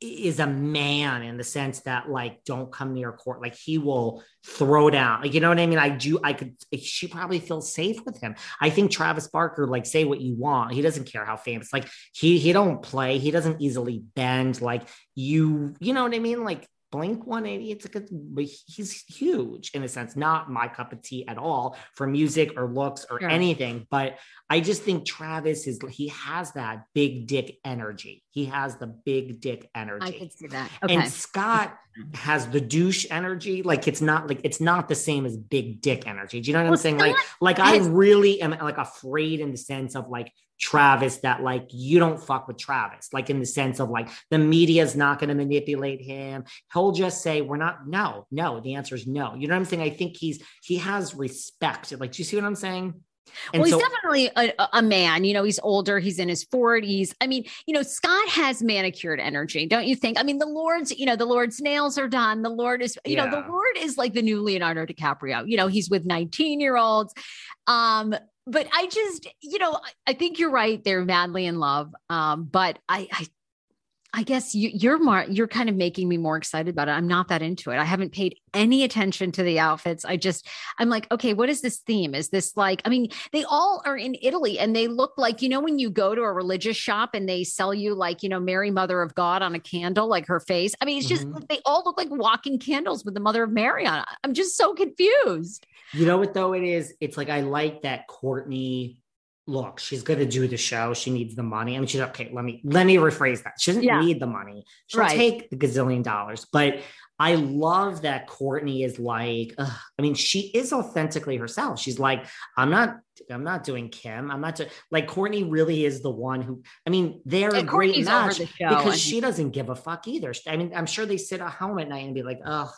is a man in the sense that like don't come near court. Like he will throw down. Like you know what i mean? I do i could she probably feels safe with him. I think travis barker like say what you want. He doesn't care how famous like he he don't play. He doesn't easily bend. Like you you know what i mean? Like Blink 180, it's like a, he's huge in a sense, not my cup of tea at all for music or looks or sure. anything. But I just think Travis is, he has that big dick energy. He has the big dick energy. I can see that. Okay. And Scott has the douche energy. Like it's not like, it's not the same as big dick energy. Do you know what well, I'm saying? Like, like I really am like afraid in the sense of like, Travis that like you don't fuck with Travis, like in the sense of like the media is not going to manipulate him. He'll just say, We're not, no, no. The answer is no. You know what I'm saying? I think he's he has respect. Like, do you see what I'm saying? And well, he's definitely a, a, man. You know, he's older. He's in his 40s. I mean, you know, Scott has manicured energy, don't you think? I mean, the Lord's, you know, the Lord's nails are done. The Lord is, you yeah. know, the Lord is like the new Leonardo DiCaprio. You know, he's with 19 year olds. Um, but I just, you know, I think you're right. They're madly in love. Um, but I, I, I guess you, you're more, you're kind of making me more excited about it. I'm not that into it. I haven't paid any attention to the outfits. I just, I'm like, okay, what is this theme? Is this like, I mean, they all are in Italy and they look like, you know, when you go to a religious shop and they sell you like, you know, Mary, Mother of God on a candle, like her face. I mean, it's just, mm-hmm. they all look like walking candles with the Mother of Mary on. I'm just so confused. You know what though it is? It's like I like that Kourtney look, she's gonna do the show. She needs the money. I mean, she's okay. Let me let me rephrase that. She doesn't yeah. need the money. She'll right. take the gazillion dollars. But I love that Kourtney is like. Ugh, I mean, she is authentically herself. She's like, I'm not. I'm not doing Kim. I'm not doing like Kourtney. Really is the one who. I mean, they're and a great match because she doesn't give a fuck either. I mean, I'm sure they sit at home at night and be like, oh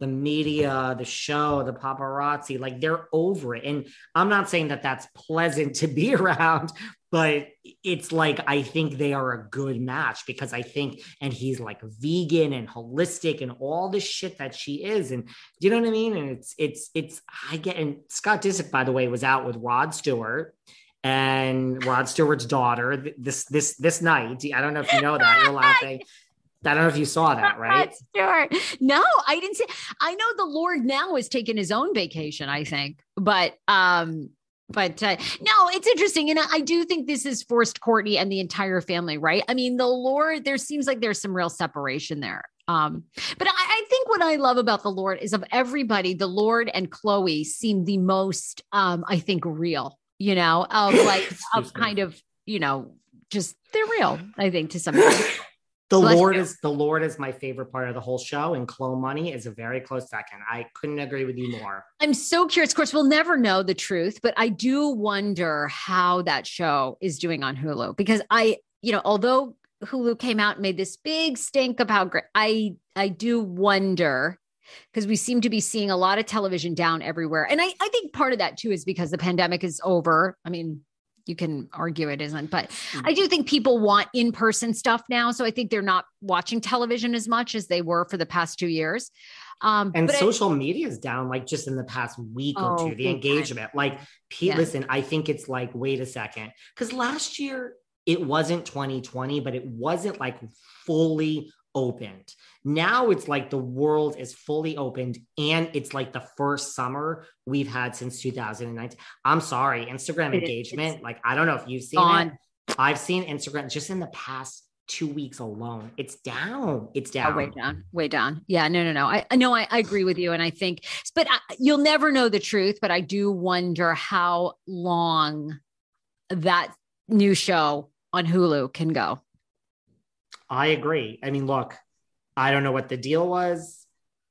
the media, the show, the paparazzi, like they're over it. And I'm not saying that that's pleasant (laughs) to be around, but it's like I think they are a good match because I think, and he's like vegan and holistic and all the shit that she is. And do you know what I mean? And it's, it's, it's, I get, and Scott Disick, by the way, was out with Rod Stewart and Rod Stewart's daughter this this this night. I don't know if you know that. You're laughing. (laughs) I don't know if you saw that, right? Sure. No, I didn't see. I know the Lord now has taken his own vacation, I think, but um, but uh, no, it's interesting, and I do think this has forced Kourtney and the entire family, right? I mean, the Lord. There seems like there's some real separation there. Um, but I, I think what I love about the Lord is of everybody, the Lord and Khloe seem the most, um, I think, real. You know, of like (laughs) of kind of, you know, just they're real. I think to some extent. The Lord is the Lord is my favorite part of the whole show, and Khloe Money is a very close second. I couldn't agree with you more. I'm so curious. Of course, we'll never know the truth, but I do wonder how that show is doing on Hulu because I, you know, although Hulu came out and made this big stink how great, I I do wonder because we seem to be seeing a lot of television down everywhere. And I, I think part of that too is because the pandemic is over. I mean, you can argue it isn't, but mm. I do think people want in person stuff now. So I think they're not watching television as much as they were for the past two years. Um, and social media is down like just in the past week oh, or two. The engagement, time. like, Pete, yeah. listen, I think it's like, wait a second, because last year it wasn't 2020, but it wasn't like fully opened. Now it's like the world is fully opened and it's like the first summer we've had since 2019. I'm sorry, Instagram engagement, like I don't know if you've seen on. it. I've seen Instagram just in the past two weeks alone. It's down. It's down. Oh, way down. Way down. Yeah. No. No. No. I know. I, I, agree with you, and I think, but I, you'll never know the truth. But I do wonder how long that new show on Hulu can go. I agree. I mean, look, I don't know what the deal was.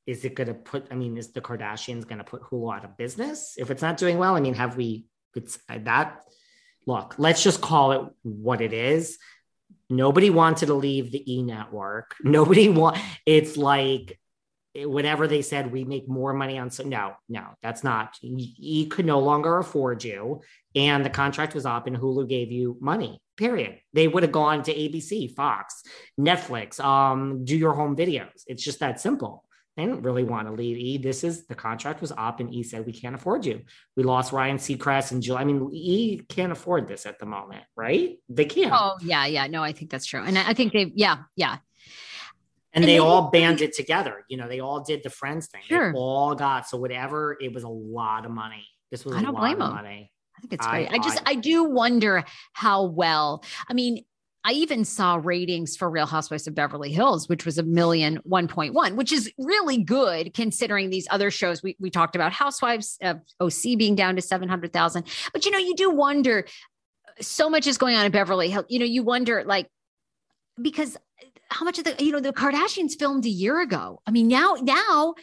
Is it going to put, I mean, is the Kardashians going to put Hulu out of business if it's not doing well? I mean, have we, it's that, look, let's just call it what it is. Nobody wanted to leave the E network. Mm-hmm. Nobody want, it's like, whatever they said, we make more money on. So no, no, that's not. E could no longer afford you, and the contract was up, and Hulu gave you money period. They would have gone to ABC, Fox, Netflix, um, do your home videos. It's just that simple. They didn't really want to leave E. This is the contract was up, and E said, We can't afford you. We lost Ryan Seacrest and Jill. I mean, E can't afford this at the moment, right? They can't. Oh, yeah, yeah. No, I think that's true. And I think they, yeah, yeah. And, And they they all banded together. You know, they all did the friends thing. Sure. They all got so whatever. It was a lot of money. This was I a don't lot blame of money. I think it's I- great. I, just I- I do wonder how well. I mean, I even saw ratings for Real Housewives of Beverly Hills, which was a million 1.1, which is really good considering these other shows. We we talked about Housewives uh, OC being down to 700,000. But you know, you do wonder so much is going on in Beverly Hills. You know, you wonder like because how much of the you know the Kardashians filmed a year ago. I mean, now now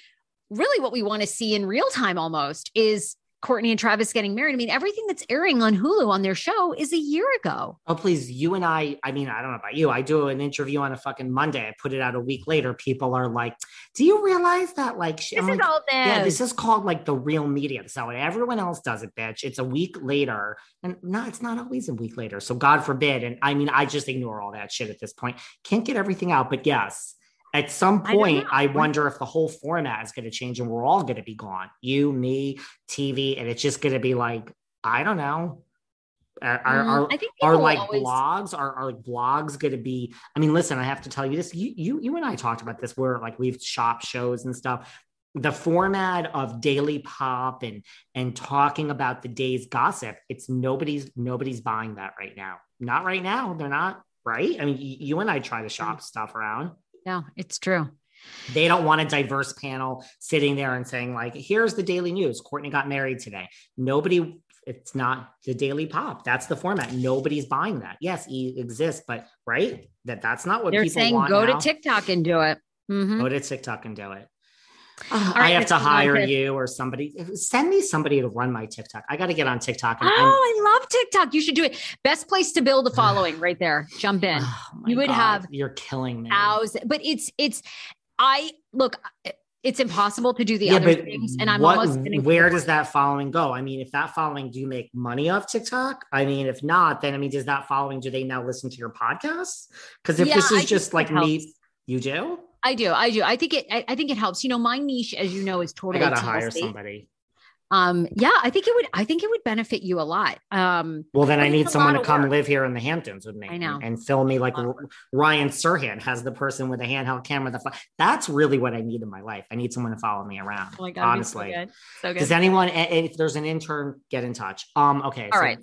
really what we want to see in real time almost is Kourtney and Travis getting married. I mean, everything that's airing on Hulu on their show is a year ago. Oh, please. You and I, I mean, I don't know about you. I do an interview on a fucking Monday. I put it out a week later. People are like, do you realize that? Like, sh-" I'm like, all yeah, this is called like the real media. That's how everyone else does it, bitch. It's a week later. And no, it's not always a week later. So God forbid. And I mean, I just ignore all that shit at this point. Can't get everything out. But yes, at some point, know. I, wonder if the whole format is going to change and we're all going to be gone. You, me, TV. And it's just going to be like, I don't know. Are, are, Mm, are, I like always- blogs are, are like blogs going to be i mean listen i have to tell you this you, you you and i talked about this where like we've shop shows and stuff the format of daily pop and and talking about the day's gossip it's nobody's nobody's buying that right now not right now they're not right i mean y- you and i try to shop stuff around No, it's true. they don't want a diverse panel sitting there and saying like here's the daily news kourtney got married today nobody it's not the daily pop that's the format nobody's buying that yes it exists but right that that's not what They're people saying want go now. to TikTok and do it. Mhm. go to tiktok and do it Oh, All I have to hire you or somebody. Send me somebody to run my TikTok. I got to get on TikTok. And, Oh, I love TikTok. You should do it. Best place to build a (sighs) following right there. Jump in. Oh You would have You're killing me. Thousands, but it's it's I look, it's impossible to do the yeah, other things. And I'm what- almost where does that following go? I mean, if that following, do you make money off TikTok? I mean, if not, then I mean, does that following do they now listen to your podcast? Because if Yeah, this is think just like me, you do. I do, I do. I think it I, I think it helps. You know, my niche, as you know, is I totally gotta hire somebody. Um, yeah, I think it would I think it would benefit you a lot. Um Well, then I need someone to come work. live here in the Hamptons with me. I know. and, film me like A lot of R- Ryan Serhant has the person with a handheld camera. That fo- that's really what I need in my life. I need someone to follow me around. oh my God, honestly, so good. So good. does anyone? If there's an intern, get in touch. Um, okay. All right.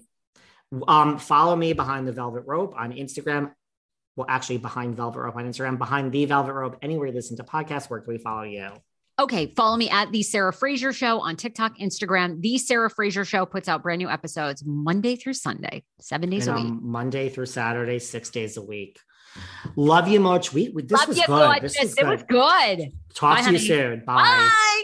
Um, follow me behind the Velvet Rope on Instagram. Well, actually, behind Velvet Rope on Instagram, behind the Velvet Rope. Anywhere you listen to podcasts, where can we follow you? Okay, follow me at the Sarah Fraser Show on TikTok, Instagram. The Sarah Fraser Show puts out brand new episodes Monday through Sunday, seven days And, a week. Monday through Saturday, six days a week. Love you much. We, we this Love was you, good. gorgeous. This was It good. was good. Talk Bye, to you honey. soon. Bye.